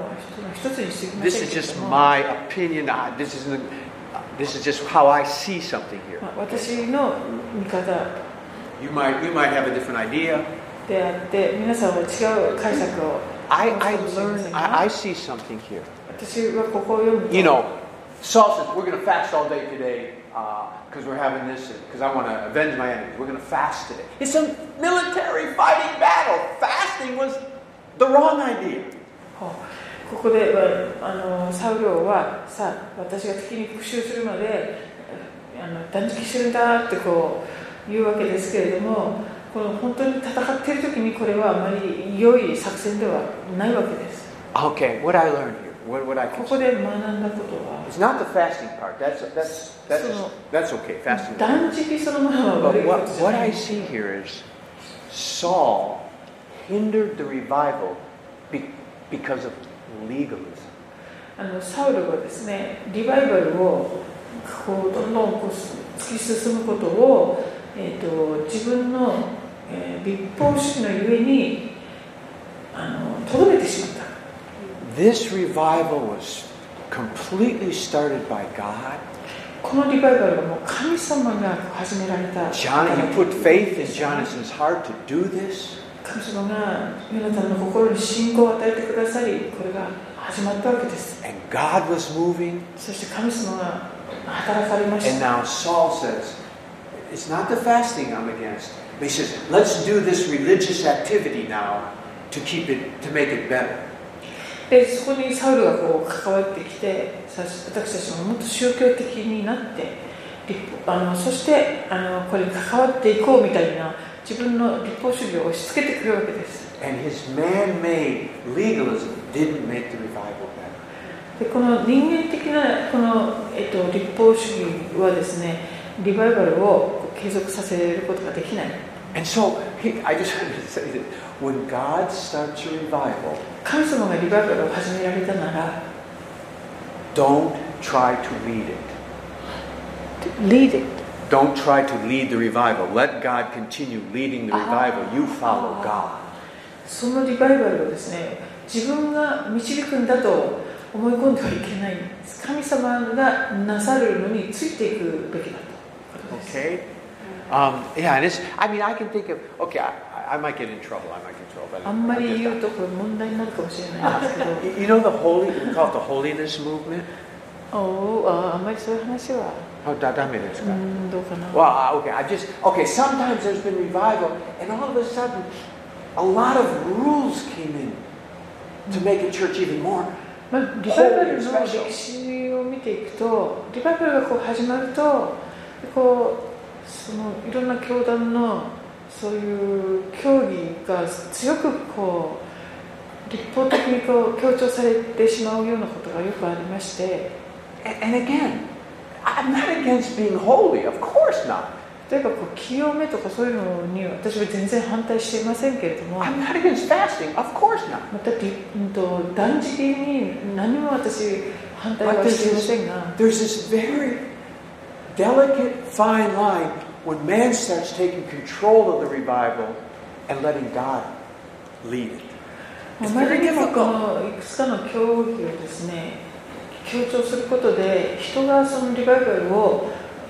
一つにしてみま this is just my opinion. I, this is this is just how I see something here. まあ、私の見方 You might, you might have a different idea. であって皆さんは違う解釈を I, 持つ I かもしれませ learn. んが I, I see something here. 私はここを読むと You know, Saul says, We're going to fast all day today because we're having this, because I want to avenge my enemies. We're going to fast today. It's a military fighting battle. Fasting was the wrong idea. ほうここではあのサウル王はさあ私が敵に復讐するまであの断食するんだってこう 言うわけですけれどもこの本当に戦っている時にこれはあまり良い作戦ではないわけです okay. What I learned here. What, what I ここ.で学んだことは It's not the fasting part. That's, that's, that's, that's okay. Fasting. 断食そのものは悪いこ what, とじゃ what な I い see here is Saul hindered the revival be, because of legalism. あのサウルはですねリバイバルをこうどんどんこう突き進むことを、えー、と自分の、えー立法主義のゆえにあのとどめてしまった This revival was completely started by God. このリバイバルはもう神様が始められた John, he put faith in Jonathan's heart to do this. 神様がヨナタンの心に信仰を与えてくださりこれが始まったわけです And God was moving. そして神様が働かれまし And た now Saul says, It's not the fasting I'm against. But he says, let's do this religious activity now to keep it to make it better. でそこにサウルがこう関わってきて、私たちももっと宗教的になって、あのそしてあのこれに関わっていこうみたいな、自分の立法主義を押し付けてくるわけです。で、この人間的なこの、えっと、立法主義はですね、リバイバルを。継続させることができない And so he, I just wanted to say that when God starts a revival, 神様がリバイバルを始められたなら don't try to lead it. Lead it Don't try to lead the revival. Let God continue leading the revival. You follow God. そのリバイバルをですね自分が導くんだと思い込んではいけないんです神様がなさるのについていくべきだと Okay? Um, yeah, and it's, I mean, I can think of, okay, I, I might get in trouble. I might get in trouble. but あんまり I'm just- 言うとこれ問題になるかもしれないんですけど You you know the holy, we call it the holiness movement? おああんまりそういう話は How da- ダメですうかんどうかな Well, uh, okay, I just, okay, sometimes there's been revival, and all of a sudden, a lot of rules came in to make a church even more. まあ、リバイバルの歴史を見ていくとリバイバルがこう始まるとこう そのいろんな教団のそういう教義が強くこう立法的にこう強調されてしまうようなことがよくありまして And, again, I'm not against being holy, of course not. 例えばこう清めとかそういうのに私は全然反対していませんけれども I'm not against fasting, of course not. また、りうんと、断食に何も私反対はしていませんが There's this very delicate, fine line when man starts taking control of the revival and letting God lead it. あ It's まり very にもこ difficult. のいくつかの競技をですね強調することで人がそのリバイバルを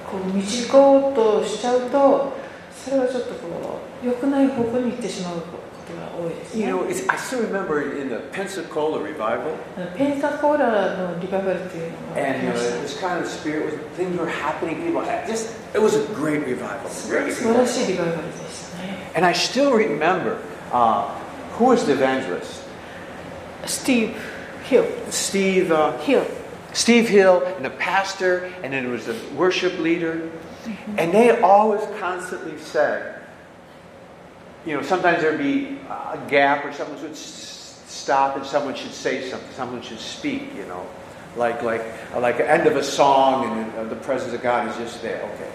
こう導こうとしちゃうとそれはちょっとこう良くない方向に行ってしまう多いです You ね know, it's, I still remember in the Pensacola revival, あのペンサコーラのリバイバルっていうのがあ and り you ま know, した this kind of spirit was things were happening. People, just it was a great revival. すごい Great 素晴ら revival. しいリバイバルでしたね And I still remember uh, who was the evangelist? スティーブ・ヒル Steve. Uh, ヒル Steve Hill and the pastor, and then there was the worship leader, and they always constantly said, you know, sometimes there'd be a gap or someone would s- stop and someone should say something, someone should speak, you know, like like like the end of a song and then, uh, the presence of God is just there. Okay,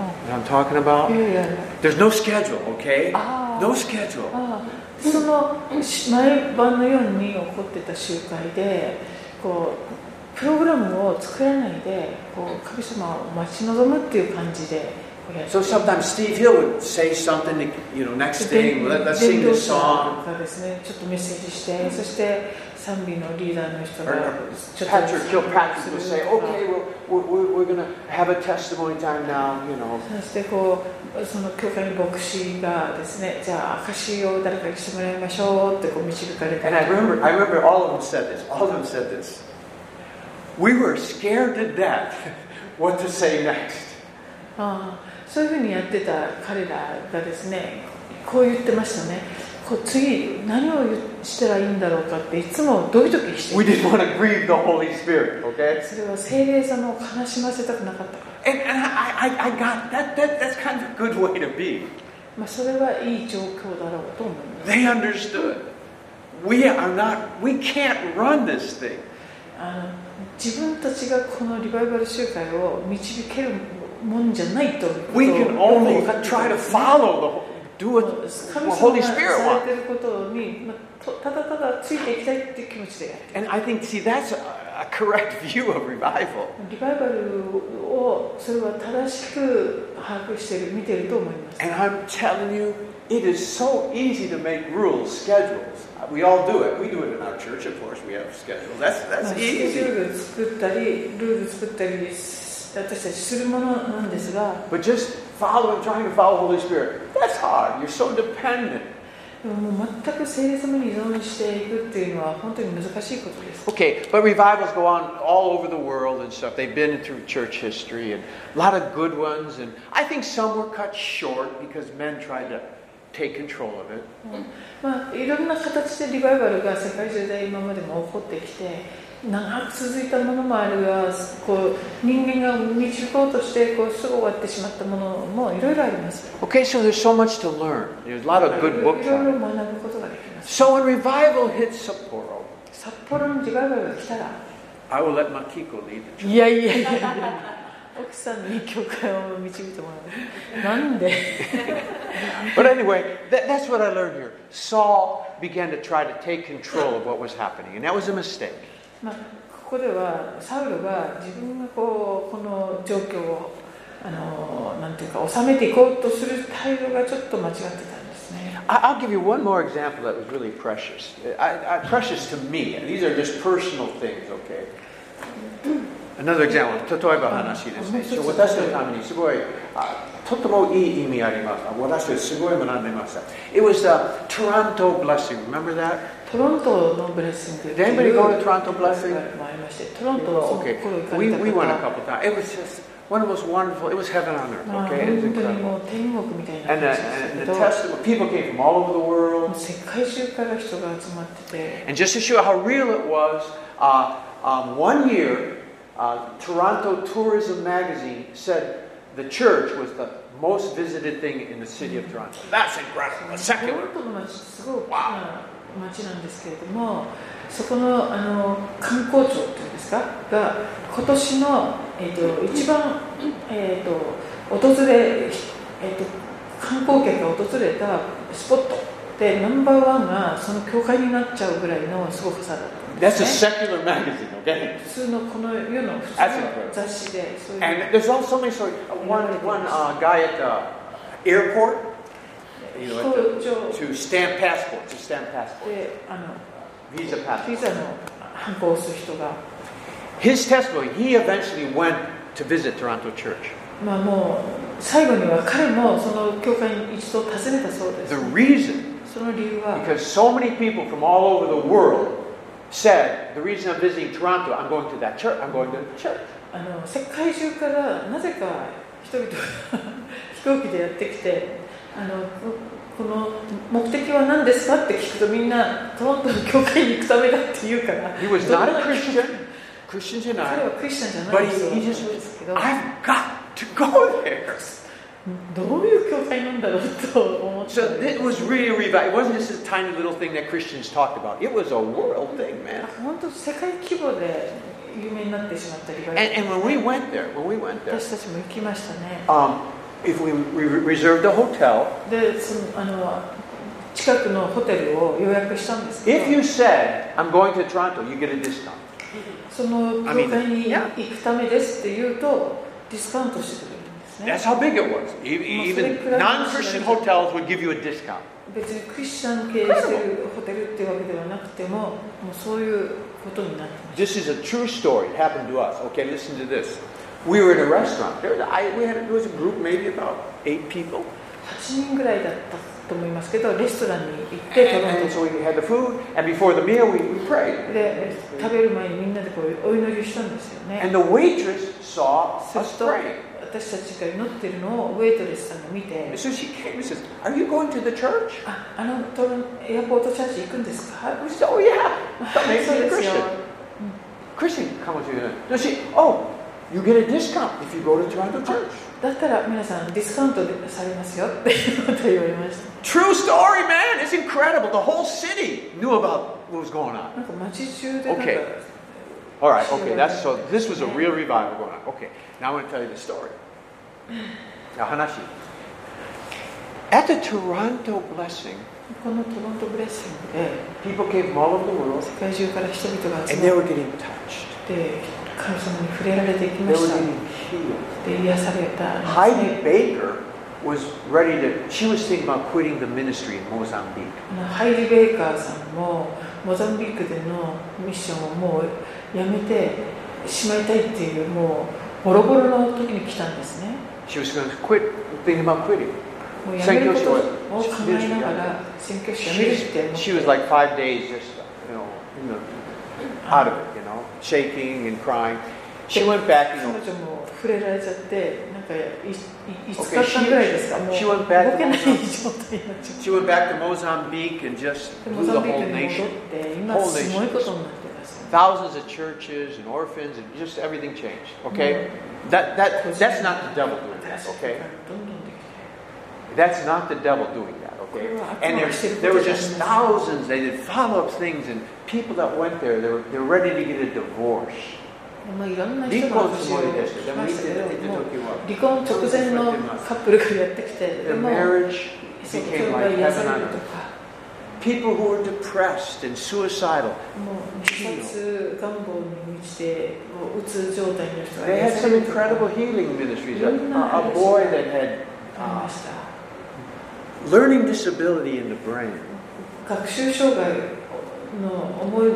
Oh. you know what I'm talking about? いやいやいや There's no schedule, okay? Ah. No schedule. ああそのし毎晩のように起こってた集会でこうプログラムを作らないでこう神様を待ち望むっていう感じで こうやって So sometimes Steve Hill would say something, you know, next thing, let, let's sing 伝道 this 者 song. がですねちょっとメッセージしてそして賛美のリーダーの人 Or が or ちょっと Patrick Kilpatrick would say, okay, we're, we're, we're going to have a testimony time now, you know. そしてこうその教会の牧師がですねじゃあ証を誰かにしてもらいましょうってこう導かれた And I remember, I remember all of them said this. All of them said this. We were scared to death what to say next. ああ そういうふうにやってた彼らがですねこう言ってましたねこう次何を言したらいいんだろうかっていつもドキドキして We didn't want to grieve the Holy Spirit, okay? それは聖霊様を悲しませたくなかったから And, and I, I, I got that, that. That's kind of a good way to be. まあそれはいい状況だろうと思います They understood. We are not, we can't run this thing. あの自分たちがこのリバイバル集会を導ける もんじゃないということを We can よく only 分かってた try ん to ですね follow the, whole- do もう what 神 what 様 Holy が Spirit さ wants. れてることに、まあ、とただただついていきたいっていう気持ちでやって And I think, see, that's a, a correct view of revival. リバイバルをそれは正しく把握している見ていると思います And I'm telling you, it is so easy to make rules, schedules. We all do it. We do it in our church, of course. We have schedules. That's まあ that's スケジュ easy. ール作ったりルール作ったり私たちするものなんですが But just following, trying to follow Holy Spirit, that's hard. You're so dependent. でももう全く聖霊様に依存していくっていうのは本当に難しいことです Okay, but revivals go on all over the world and stuff. They've been through church history and a lot of good ones. And I think some were cut short because men tried to take control of it. まあいろんな形でリバイバルが世界中で今までも起こってきて 長く続いたものもあるがこう人間が導こうとしてこうすぐ終わってしまったものもいろいろあります Okay, so there's so much to learn. There's a lot of good いろ books いろ on it. 学ぶことができます So when revival hits Sapporo, 札幌のリバイバルが来たら I will let Makiko lead the church. いやいやいや奥さんに教会を導いてもらうなんで But anyway, that, that's what I learned here. Saul began to try to take control of what was happening, and that was a mistake. まあ、ここではサウルが自分がこうこの状況をあのなんていうか収めていこうとする態度がちょっと間違ってたんですね。I'll give you one more example that was really precious. I, I, precious to me. These are just personal things, okay? Another example. 例えば話ですね。私のためにすごいあとてもいい意味あります。私はすごい学んでました。It was the Toronto blessing. Remember that? トロントのブレッシングっていう Did anybody go to Toronto Blessing? もありまして、トロントのその Okay. 頃行か We, れた we went a 方 couple times. It was just one of the most wonderful. It was heaven on earth. まあ Okay, it was 本当にも incredible. う天国みたいな And 感 the, じです and け the ど、 testimony, people came from all over the も world. う世界中から人が集まってて、 And just to show how real it was, uh, um, one year, uh, Toronto Tourism Magazine said the church was the most visited thing in the city of Toronto. That's incredible. A ト secular. ロントの街すごい大きな 街なんですけれどもそこのあの観光庁っていうんですか？が今年の、えー、と一番、えー、と訪れ、えー、と観光客が訪れたスポットでナンバーワンがその教会になっちゃうぐらいのすごさだったん That's で a すね secular magazine, okay? 普通のこの世の普通 That's の.雑誌でそういう And there's also so many stories. Uh, One, one uh, guy at the airport, you 飛 know, 行 at 場 the- to stamp passports, to stamp passports, であの visa ビ passports. ザの反抗をする人が、 His testimony, he eventually went to visit Toronto Church. まあ、もう最後には彼もその教会に一度訪ねたそうです The reason, その理由は because so many people from all over the world said, the reason I'm visiting Toronto, I'm going to that church, I'm going to the church. あの世界中からなぜか人々が飛行機でやってきて あのここの目的は何ですかって聞くとみんなトロントの教会に行くためだって言うから He was not a Christian, Christian 彼 tonight, はクリスチャンじゃない人 he, he だ just ったんですけど I've got to go there. どういう教会なんだろうと思って So it was really a revival. It wasn't just this tiny little thing that Christians talked about. It was a world thing, man. 本当世界規模で有名になってしまったリバ And, イ and when we went there, when we went there, 私たちも行きましたね um, if we, reserved a hotel, でそのあの近くのホテルを予約したんですけ if ど you said, I'm going to Toronto, you get a discount. その教会に行くためですって言うとディスカウントしてくれるんですね That's how big it was. E- Even non Christian hotels would give you a discount. 別にクリスチャン経営してるホテルっていうわけではなくてももうそういうことになってま This is a true story. It happened to us. Okay, listen to this. We were in a restaurant. There was, I, we had, there was a group, maybe about eight people. す8人ぐらいだったと思いますけどレストランに行ってト And, ロン and ト so we had the food, and before the meal, we, we prayed. で食べる前にみんなでこうお祈りしたんですよね And the waitress saw する us と praying. 私たちが祈ってるのをウェイトレスさんが見て And so she came and says, Are you going to the church? ああのトロンエアポートチャーチ行くんですか We said, Oh, yeah. は That い makes そう me a ですよ Christian. Christian, come on to you. No, she, oh, you get a discount if you go to Toronto Church. だったら皆さんディスカウントでされますよっていうことを言われました True story, man. It's incredible. The whole city knew about what was going on. なんか街中でなんか、 Okay. All right, okay. That's so. This was a real revival going on. Okay, now I want to tell you the story. Now, Hanashi. At the Toronto blessing, このトロントブレッシングで people came from all over the world, 世界中から人々が集 and they ま were っ getting touched. 神様に触れられていきました。で、癒された。ハイディ・ベイカーは、ハイディ・ベイカーさんも、モザンビークでのミッションをもう辞めてしまいたいっていう、もう、やめてしまいたいっていう、もう、ボロボロの時に来たんですね。She was going to quit, thinking about quitting. She was, she was like five days just, you know, in the out of it, you know, shaking and crying. She went back, you 彼 know, 女も触れられちゃってなんかいい5 Okay, 日間ぐらいですか she- もう she 動 went back to けない Mozambique. 状態になっちゃって she went back to Mozambique and just で blew モ the ザンビー whole クに戻 nation. って今 Whole す nation. ごいことになってます Thousands of churches and orphans and just everything changed. Okay, that that that's not the devil doing that. 新しい Okay, 世界がどんどんできて that's not the devil doing that. Okay, and there, there were just thousands. They did follow up things and people that went there. They were they were ready to get a divorce. まあいろんな人が私を来ましたけどもう離婚直前のカップルがやってきて The でも marriage そう became 教 like 会癒さ heaven れ on ると earth. か People who were depressed and suicidal, もう自殺願望に満ちてもううつ状態の人が they 癒 had さ some れるとか incredible healing ministries. A, a boy that had あり uh, ました learning disability in the brain, 学習障害の重い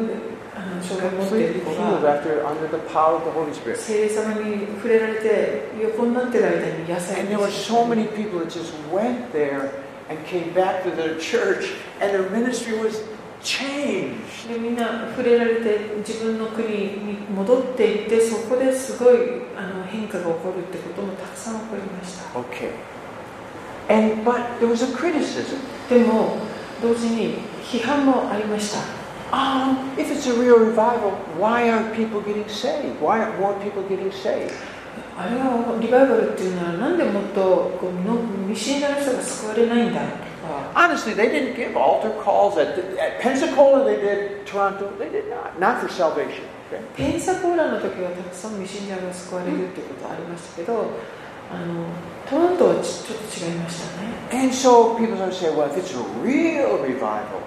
あの障害を持っている completely 子 healed が after under the power of the Holy Spirit. 聖霊様に触れられて横になってる間に癒され And て there were so many people that just went there and came back to their church, and their ministry was changed. でみんな触れられて自分の国に戻っていってそこですごいあの変化が起こるってこともたくさん起こりました Okay. And but there was a criticism. でも同時に批判もありました Um, if it's a real revival, why aren't people getting saved? Why aren't more people getting saved? あれはリバイバルっていうのはなんでもっとこうの未信者の人が救われないんだとか Honestly, they didn't give altar calls at, at Pensacola. They did Toronto. They did not. Not for salvation. Okay. ペンサコーラの時はたくさん未信者が救われるっていうことはありましたけど あのトロントはちちょっと違いましたね And so people are saying, well, if it's a real revival,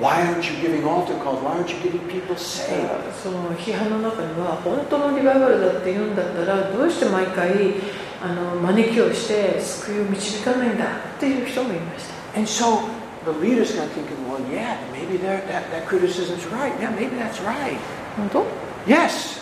why aren't you giving altar calls? Why aren't you getting people だか saved? らその批判の中には本当のリバイバルだって言うんだったらどうして毎回あの招きをして救いを導かないんだっていう人もいました And so the leader's kind of thinking, well, yeah, maybe they're- that, that criticism's right. Yeah, maybe that's right. 本当 Yes.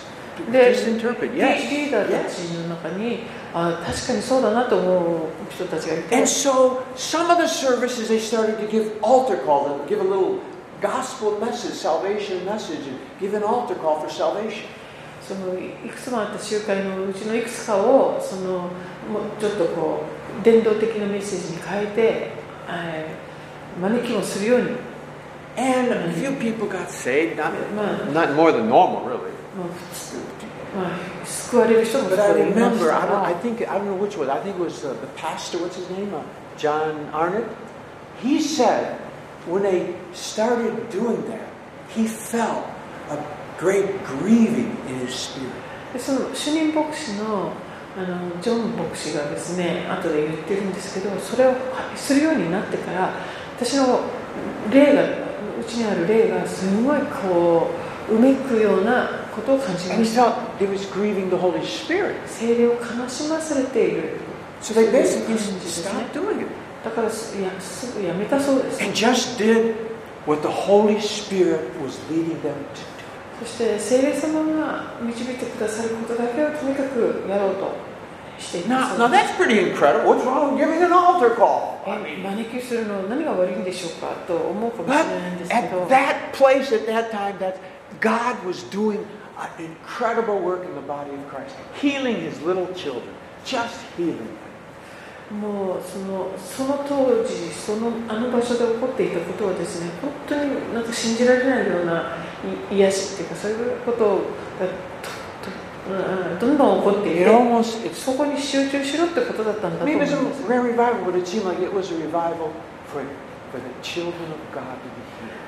で Misinterpret. リ Yes. リーダーたち yes. の中にあ確かにそうだなと思う人たちがいて And so some of the services they started to give altar call, and give a little gospel message, salvation message, and give an altar call for salvation. そのいくつもあった集会のうちのいくつかをそのもうちょっとこう伝道的なメッセージに変えて、えー招きもするように、 And a few people got saved, not, まあ not more than normal, really. 救われる人もそ But I こでいまし remember, た I, が don't, I think, I don't know which one, I think it was uh, the pastor, what's his name? Uh, John Arnott. He said when they started doing that, he felt a great grieving in his spirit. でその主任牧師のあのジョン牧師がですね後で言ってるんですけどそれをするようになってから私の霊がうちにある霊がすごいこううめくようなことを感じました felt it was grieving the Holy Spirit. 精霊を悲しまされている So they basically stopped doing it だからすいやすぐやめたそうです and just did what the Holy Spirit was leading them to do. そして聖霊様が導いてくださることだけをとにかくやろうと Now, now that's pretty incredible. What's wrong with giving an altar call? I え mean, 招きするの何が悪いんでしょうかと思うかもし But at that place, at that time, that God was doing an incredible work in the body of Christ, healing His little children, just healing them. もうそのその当時そのあの場所で起こっていたことはですね本当になんか信じられないようない癒しっていうかそういうことがどんどん起こっていてそこに集中しろってことだったんだと思うん maybe で it was す a rare revival, but it seemed like it was a revival for, for the children of God to.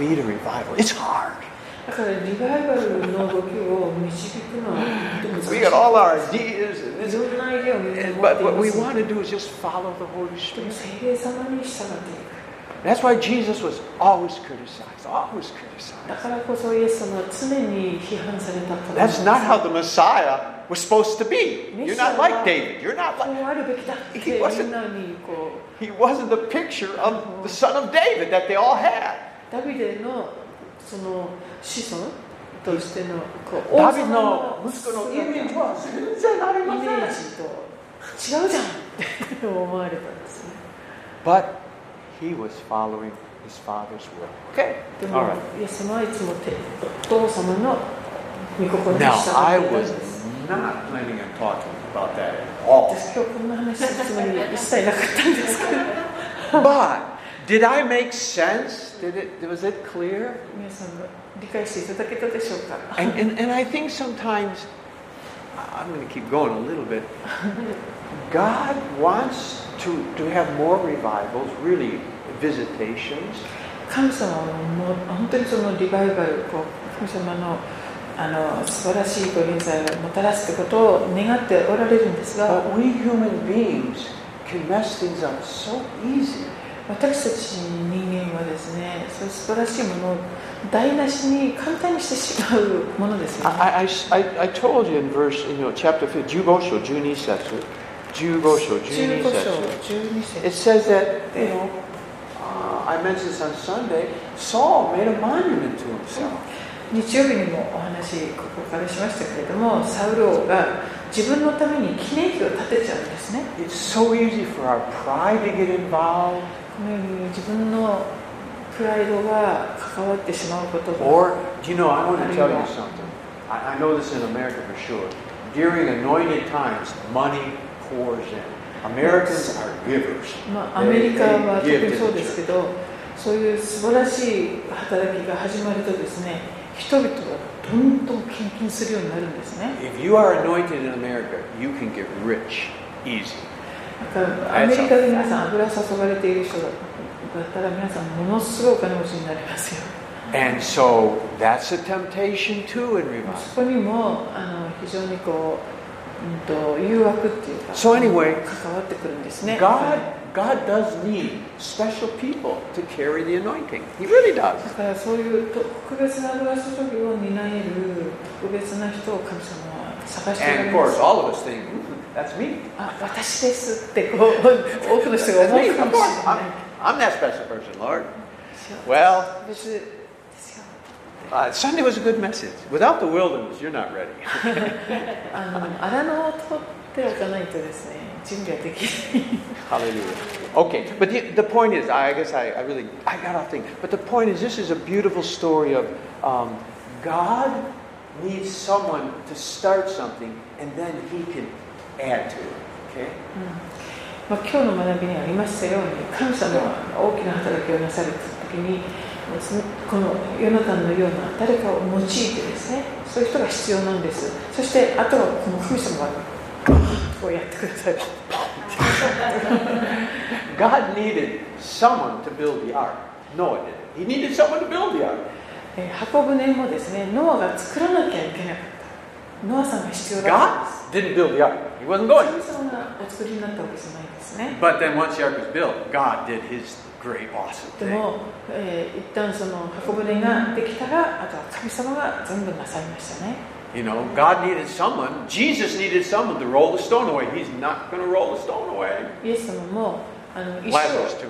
lead a revival. It's hard. we got all our ideas, and, but what we want to do is just follow the Holy Spirit. That's why Jesus was always criticized, always criticized. That's not how the Messiah was supposed to be. You're not like David. You're not like. He wasn't, he wasn't the picture of the son of David that they all had. うダビデのその子孫としてのこうダビデの息子の姿イメージは全然ありません。イメージと違うじゃんって思われたんですね But he was following his father's will. Okay? でも.イエス様はいつもてお父様の御心に従 Now, ってい I たです not planning on talking did I make sense? Did it was it clear? 皆さん理解していただけたでしょうか And, and, and I think sometimes, I'm going to keep going a little bit. God wants to, to have more revivals, really visitations. 神様はもう本当にそのリバイバルこう神様のあの素晴らしいご臨在をもたらすということを願っておられるんですが But we human beings can mess things up so easy. 私たち人間はですねそういう素晴らしいものを台無しに簡単にしてしまうものですよね I, I, I, I told you in verse, you know, chapter 5, 15章12節15章12 15章節12 It 節 says that, you know, uh, I mentioned this on Sunday, Saul made a monument to himself. 日曜日にもお話ここからしましたけれどもサウル王が自分のために記念碑を建てちゃうんですね It's so easy for our pride to get involved, 自分のプライドが関わってしまうことが or, do you know, I want to tell you something. I, I know this in America for sure. During anointed times, money pours in. Americans are givers. まあ、アメリカは特にそうですけどそういう素晴らしい働きが始まるとですね人々がどんどん献金するようになるんですね If you are anointed in America, you can get rich easy. だからアメリカで皆さん油注がれている人だったら皆さんものすごいお金持ちになりますよ And so that's a temptation too in revival. そこにもあの非常にこう、うん、と誘惑っていうか So anyway, 関わってくるんですね God, God does need special people to carry the anointing. He really does. だからそういう特別な油注ぎを担える特別な人を神様は探しておら And れ of ま course, す all of us think, "Hmm, that's me. あ私ですってこう多くの人が That's 思 me. うか Of もし course, れない I'm, I'm that special person, Lord. ですよ Well, 別ですよ uh, Sunday was a good message. Without the wilderness, you're not ready. あの荒野を取っておかないとですね準備はできない Hallelujah. Okay, but the, the point is, I guess I, I really, I got off thing. But the point is, this is a beautiful story of um, God needs someone to start something, and then He can add to it. Okay? まあ、今日の学びにありましたように神様は大きな働きをなされた時にこのヨナタンのような誰かを用いてですねそういう人が必要なんですそしてあとはこの神様がこうやってくださる God needed someone to build the ark. Noah did. He needed someone to build the ark. えー箱舟もですねノアが作らなきゃいけなかったノアさんが必要だったん God です didn't build the ark. He wasn't going. 神様がお作りになったわけじゃないんですね But then once the ark was built, God did His great, awesome で thing. も、えー一旦その箱舟ができたらあとは神様が全部なさいましたね You know, God needed someone. Jesus needed someone to roll the stone away. He's not going to roll the stone away. イエス様もあの石を Lazarus too.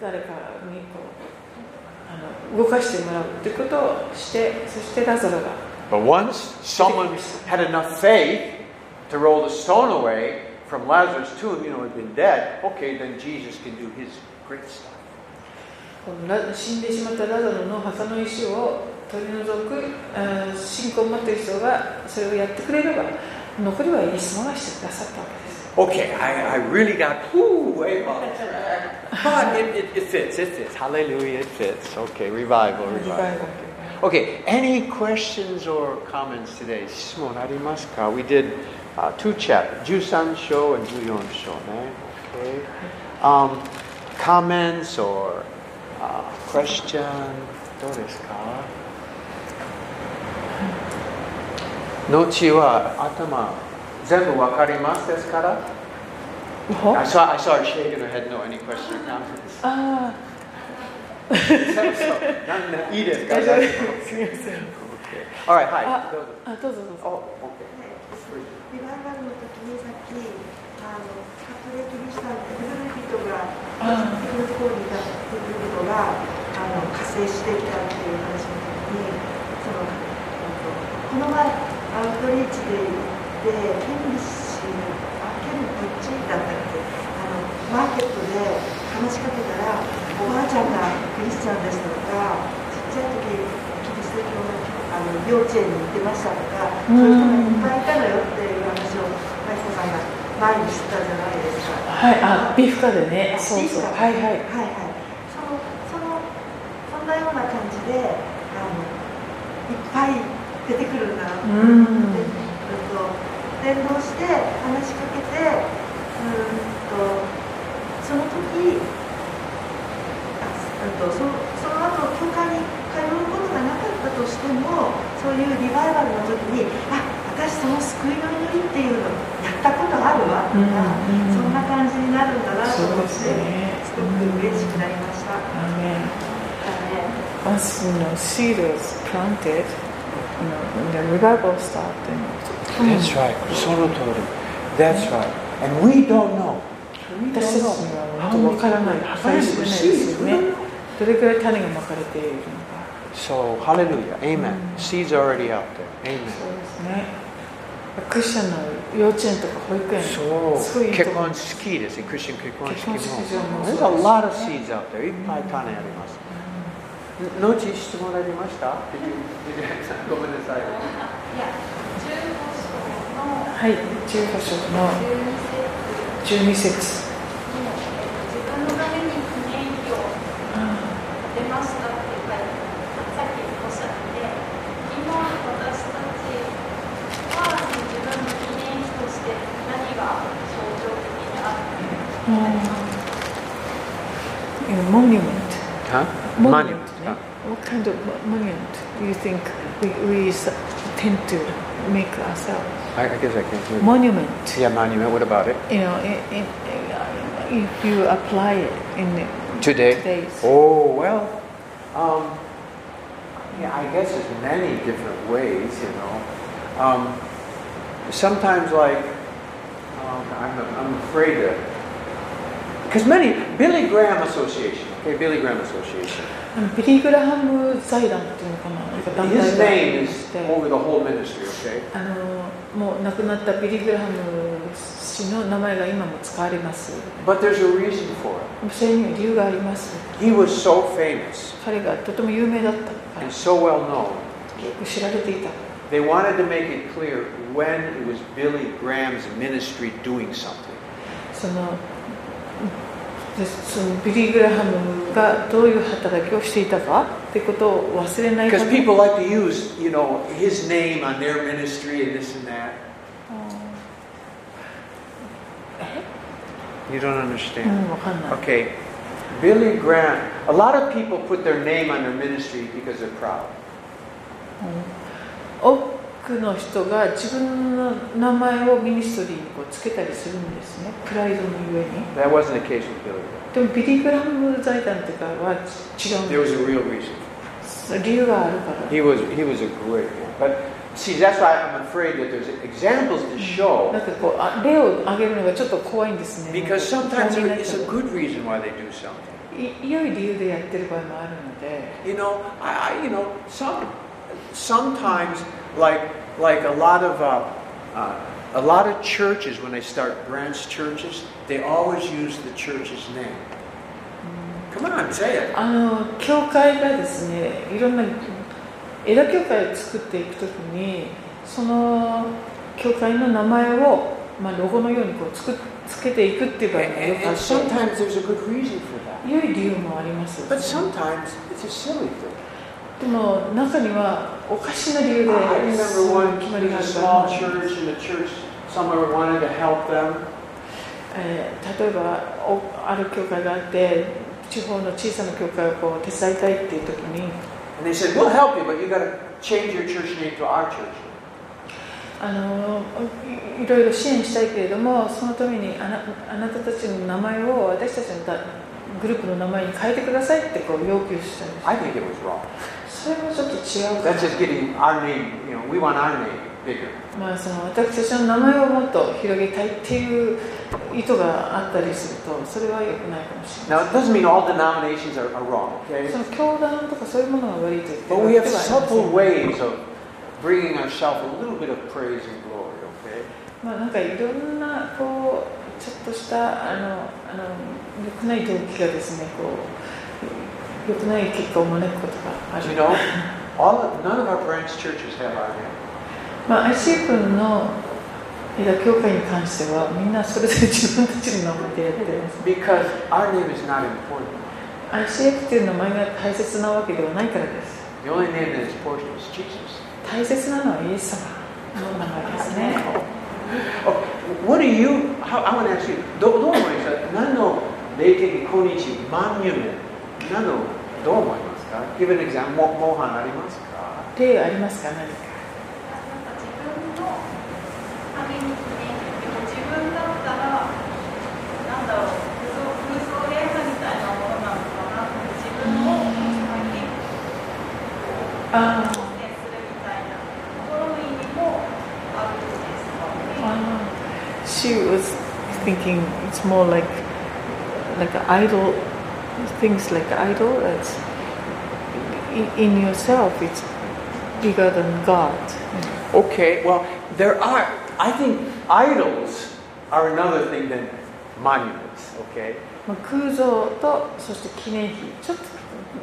誰かにこうあの動かしてもらうということをしてそしてラザロが But once someone had enough faith to roll the stone away from Lazarus' tomb, you know, had been dead, okay, then Jesus can do his great stuff. このラ死んでしまったラザロの墓の石を取り除くあー信仰を持っている人がそれをやってくれれば残りはイエス様がしてくださったわけです Okay, I, I really got whoo, way off track. But it, it, it fits, it fits. Hallelujah, it fits. Okay, revival, リバイ revival. バル Okay, any questions or comments today? 質問ありますか We did uh, two chapters, 13章 and 14章ね。Okay. Um, comments or uh, question? どうですか後は頭全部わかりますですからほ I saw, I saw her shaking her head. No, any question or comments? あそうそうなんで いいですかすみません Okay. All right, はい。あどうぞ。あどうぞどうぞ Oh, okay. リバイバルの時にさっきあのカトリックリスタン古い人がキリスト教にいた古い人があの加勢してきたっていう話の時にそのこの前アウトリーチで行ってケンリ氏あケンどっちだったっけ？あのマーケットで話しかけたらおばあちゃんがクリスチャンですとかちっちゃい時キリスト教のあの幼稚園に行ってましたとかそういう人がいっぱいいたのよっていう話をマイコさんが前に知ったじゃないですか。はい。あビーフカでね。そうそう。はいはい。はいはい。そのそのそんなような感じであのいっぱい出てくるんだなとうん。でうんと連動して話しかけてうんとその時とそその後教会に通うことがなかったとしてもそういうリバイバルの時にあ私その救いの祈りっていうのやったことあるわとか、うんうんそんな感じになるんだなと思ってすねすごく嬉しくなりました。Amen. Once you know seed is planted, you know, when the revival starts, then That's right. その通り。That's right. And we don't know. We 私たち don't に know. は本当わからない。計り知れないですよね.どれくらい種がまかれているのか。So, hallelujah. Amen. Seeds are already out there. そう Amen. ですね。クリスチャンの幼稚園とか保育園、そういいいと結こ婚式ですね。クリスチャン結婚式も。結婚式場も There's a lot of seeds out there. いっぱい種あります。後質問ありました？ごめんなさい。いや、15章のはい、15章の1212節 monument. Huh? Monument. Monument. What kind of monument do you think we, we tend to make ourselves? I, I guess I hear. Monument. Yeah, monument. What about it? You know, in, in, if you apply it in Today. today's. Oh well. Um, yeah, I guess there's many different ways. You know. Um, sometimes, like, um, I'm, I'm afraid to. Because many Billy Graham Association. Okay, Billy Graham Association. あのビリー・グラハム財団っていうのかななんか団 His 体が name あ is って over the whole ministry. Okay. あのもう亡くなったビリー・グラハム氏の名前が今も使われます But there's a reason for it. それには理由があります He was so famous 彼がとても有名だったから and so well known. よく知られていた They wanted to make it clear when it was Billy Graham's ministry doing something. その でそのビリー・グラハムがどういう働きをしていたかってことを忘れないために people like to use, you know, his name on their ministry and this and that. You don't う understand. Okay, Billy Graham. A lot of people put their name on their ministry because they're proud. 多くの人が自分の名前をミニストリーにこうつけたりするんですね。プライドのゆえに。That wasn't the case with Billy. でもビリー・グラハム財団とかは違うん There で was a real reason. す。理由があるから。He was he was a great man. But see, that's why I'm afraid that there's examples to show なんかこうあ例を挙げるのがちょっと怖いんですね。because sometimes 興味ない it's け a ど good reason why they do something. い良い理由でやってる場合もあるので。You know, I, I you know some sometimes like like a lot of uh, uh, a lot of churches when they start branch churches, they always use the church's name. Come on, say it. あの教会がですねいろんな枝教会を作っていくときにその教会の名前を、まあ、ロゴのようにこうつくつけていくっていう場合 And, がよ and, くあ and って sometimes there's a good reason for that. 良い理由もあります But sometimes it's a silly thing. でも中には おかしな理由で。例えばお、ある教会があって、地方の小さな教会をこう手伝いたいっていうときに、あのいろいろ支援したいけれども、そのためにあな,あなたたちの名前を私たちのグループの名前に変えてくださいってこう要求したんです。I. それもちょっと違う getting まあその私たちの名前をもっと広げたいっていう意図があったりするとそれはよくないかもしれない。Now, mean all are, are 教団とかそういうものが悪いといま、あなんかいろんなこうちょっとしたあのあの良くない動機がですねこう。良くない結果を招くことがある you know, all none of our branch churches have our name. まあ ICF の枝教会に関してはみんなそれぞれ自分たちの名前でやってます Because our name is not important. ICF っていう名前が大切なわけではないからです The only name that is important is Jesus. 大切なのはイエス様の名前ですね Oh, what do you, how, I want to ask you, どどう思いますか何の霊的今日マニュメント何のどう思いますか Give an example. もモーハンありますか例ありますか何かなんか自分のある意味ね自分だったらなんだろう空想空想映画みたいなものなのかな自分を先にあ挑戦するみたいなところの意味もあるんですかね。あ She was thinking it's more like like an idol things like idol it's in, in yourself it's bigger than God Okay, well, there are, I think idols are another thing than monuments, okay? まあ空像とそして記念碑ちょっと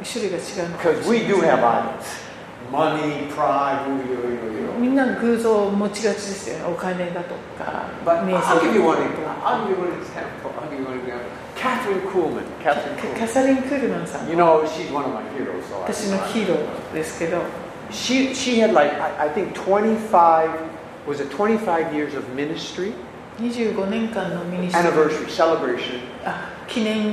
種類が違うのかも Because し we れ do ません have idols. Money, pride, you, you, you, you. みんな偶像を持ちがちですよねお金だとか But 名 I'll give you one と example. か I'll give you one example. I'll give you one example. Catherine Kuhlman. Catherine キャ Kuhlman. サリン・クールマンさん You know, she's one of my heroes. So I- 私のヒーローですけど She, she had like, I, I think 25, was it 25 years of ministry? 25年間のミニストリー anniversary celebration. あ記念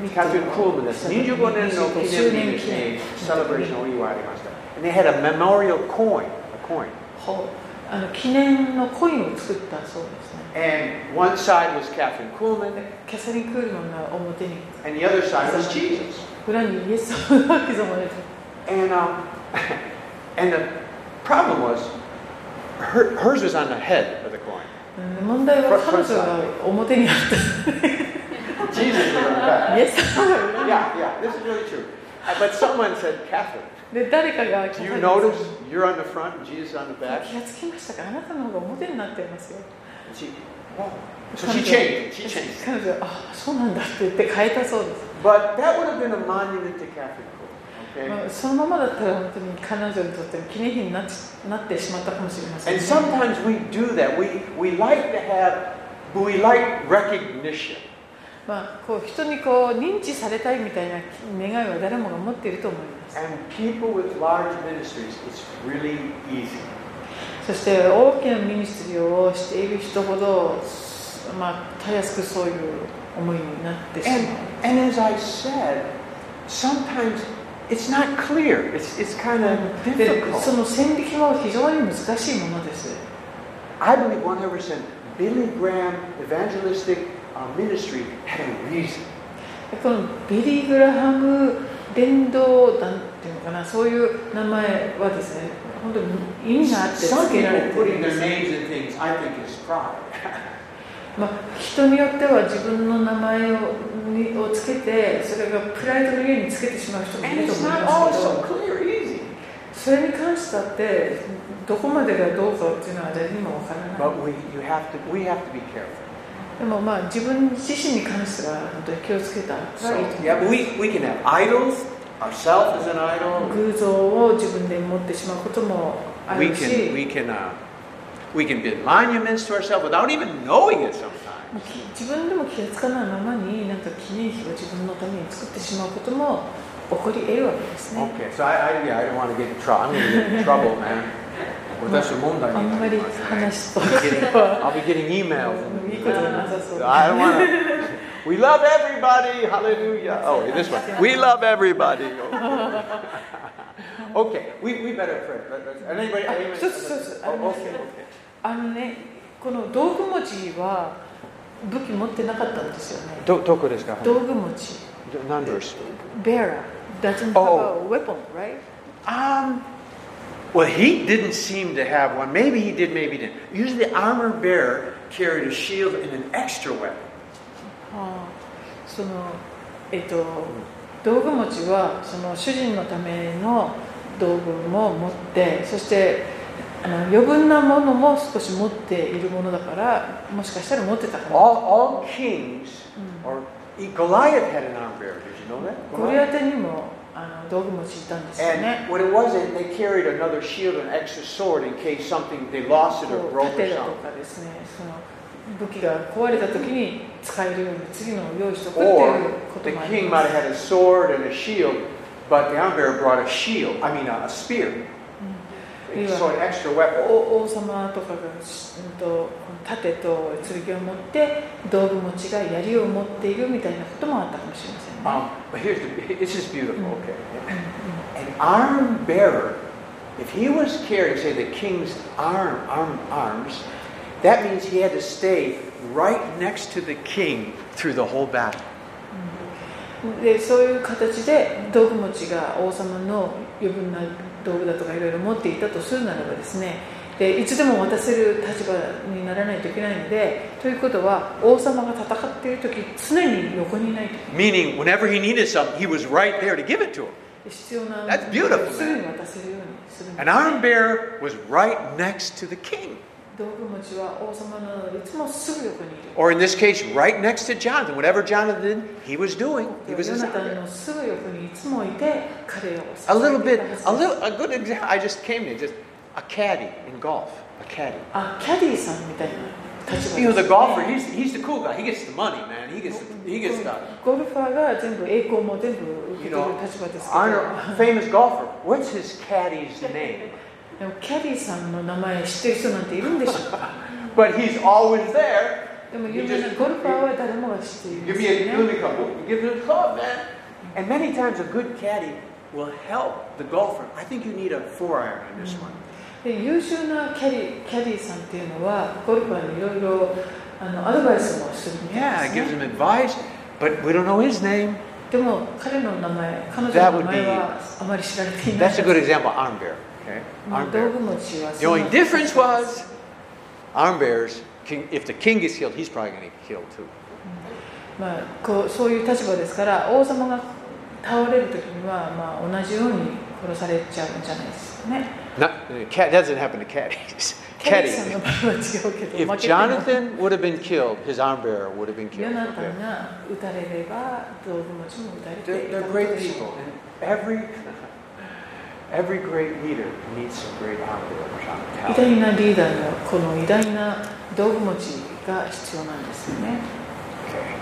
日 Catherine Kuhlman です。25年の記周念日です年記念ね。celebration をお祝いありました。And they had a memorial coin, a coin. ほうあの記念のコインを作ったそうですね And one side was Catherine Kuhlman, キャサリン・クールマンが表に and the other side was Jesus. 裏にイエス様が刻まれて And um, and the problem was, her, hers was on the head of the coin. うん問題は彼女が表にあっ Jesus was on the back. たイエス様が裏に Yeah, yeah, this is really true. Uh, But someone said, Catherine, で誰かが do you notice you're on the front and Jesus on the back? 気がつきましたかあなたの方が表になっていますよ She, whoa. So she changed. She changed. 彼女はあそうなんだって言って変えたそうです、But that would have been a monument to Kuhlman. ま Okay. あ、そのままだったら本当に彼女にとっての記念碑になっなってしまったかもしれません、And sometimes we do that. We we like to have, we like recognition. まあ、こう人にこう認知されたいみたいな願いは誰もが持っていると思います。And people with large ministries, it's really easy. そして大きなミニストリーをしている人ほど、まあ、たやすくそういう思いになってしまう And,。and as I said, sometimes it's not clear. It's, it's kind of でそ difficult. の線引きも非常に難しいものです。I believe 100% Billy Graham evangelistic uh, ministry had a reason. このビリー・グラハム伝道団っていうのかな、そういう名前はですね、本当意味があって。まあ、人によっては自分の名前を,にをつけてそれがプライドの家につけてしまう人もいると思それに関してだってどこまでがどうかっていうのは誰にもわからない。で,もまあ自分自身に関しては本当気をつけた。偶像を自分で持ってしまうこともあ We るし can, we can, uh, we can build monuments to ourselves without even knowing it sometimes. 自分でも気がつかないままになんか記念碑を自分のために作ってしまうことも起こり得るわけですね Okay, so I, I, yeah, I don't want to get in trouble. I'm going to get in trouble, man. 私は問題にあんまりなりますね。話すと I'll be getting emails. いいことなさそう I don't want to. We love everybody. Hallelujah. Oh, this one. We love everybody. Okay, we, we better pray. Let- let's- Anybody? anybody- そうそうそう Oh, okay, okay. あのね、この道具持ちは武器持ってなかったんですよね。どどこですか道具持ち。何 verse? Bearer doesn't have Oh. a weapon, right? Um, well, he didn't seem to have one. Maybe he did, maybe he didn't. Usually, the armor bearer carried a shield and an extra weapon. ああそのえっと道具持ちはその主人のための道具も持って、そしてあの余分なものも少し持っているものだから、もしかしたら持ってたかな。All, all kings, or Goliath had an armor bearer. Did you know that? ゴリアテにもあの道具持ちいたんですよね And。what it was, they carried another shield and extra sword in case something they lost it or broke or 盾だと something. かですねその武器が壊れた時に使えるように次のを用意しておくっていう Or こと the もあり king ま might す have had a sword and a shield, but the armor bearer brought a shield. I mean, a, spear. Yeah. So an extra weapon. お王様とかが、うん、と盾と剣を持って道具持ちが槍を持っているみたいなこともあったかもしれませんね。Um, but here's the, this is beautiful. Okay, an arm bearer, if he was carrying, say, the king's arm, arm arms, that means he had to stay right next to the king through the whole battle. でそういう形で道具持ちが王様の余分な道具だとかいろいろ持っていたとするならばですねでいつでも渡せる立場にならないといけないのでということは王様が戦っている時常に横にいないと Meaning, whenever he needed something, he was right there to give it to him. 必要な That's beautiful, すぐに渡せるようにする An arm bearer was right next to the king. Or in this case, right next to Jonathan. Whatever Jonathan did, he was doing. He was in A little bit, a little, a good example. I just came to just a caddy in golf. A caddy. Ah, a caddy you know the golfer, he's, he's the cool guy. He gets the money, man. He gets the, he gets the. You know, famous golfer. What's his caddy's name? でもキャディーさんの名前知ってる人なんているんでしょうか But he's always there でも有名なゴルファーは誰もが知っているん Give です me a, よ give ね me a couple. Give me a club, man. And many times a good caddy will help the golfer. I think you need a four iron on this one. で優秀なキャディキャディさんっていうのはゴルファーにいろいろあのアドバイスもするみたい Yeah, で it す gives ね him advice, but we don't know his name. でも彼の名前彼女 That の would 名 be- 前はあまり知られていない That's a good example. Arm bear. Okay, まあ arm 道 bear. 具持ちは The その only difference was arm bears. King, if the king gets killed, he's probably going to get killed too. まあ、こうそういう立場ですから王様が倒れる時には、まあ、同じように殺されちゃうんじゃないですかね Not, uh, cat doesn't happen to caddies. キャディさんの Caddy. 場合は違うけど If 負けても Jonathan would have been killed, his arm bearer would have been ヨ killed. ナタ Okay. ンが撃たれれば道具持ちも撃たれて They're, いた they're こと great でしょ people, and every every great leader needs some great. 偉大.なリーダーのこの偉大な道具持ちが必要なんですよね.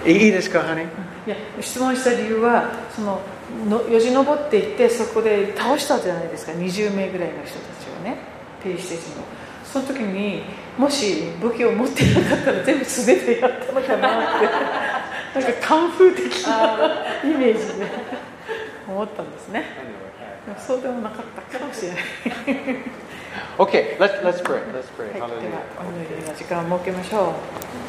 いいですか、honey? いや質問した理由はそののよじ登っていってそこで倒したじゃないですか20名ぐらいの人たちをねペリシテ人のその時にもし武器を持ってなかったら全部素手でやったのかなって なんかカンフー的なイメージで思ったんですねそうでもなかったかもしれない。OK、Let's. Let's はい、では、お祈りの時間を設けましょう。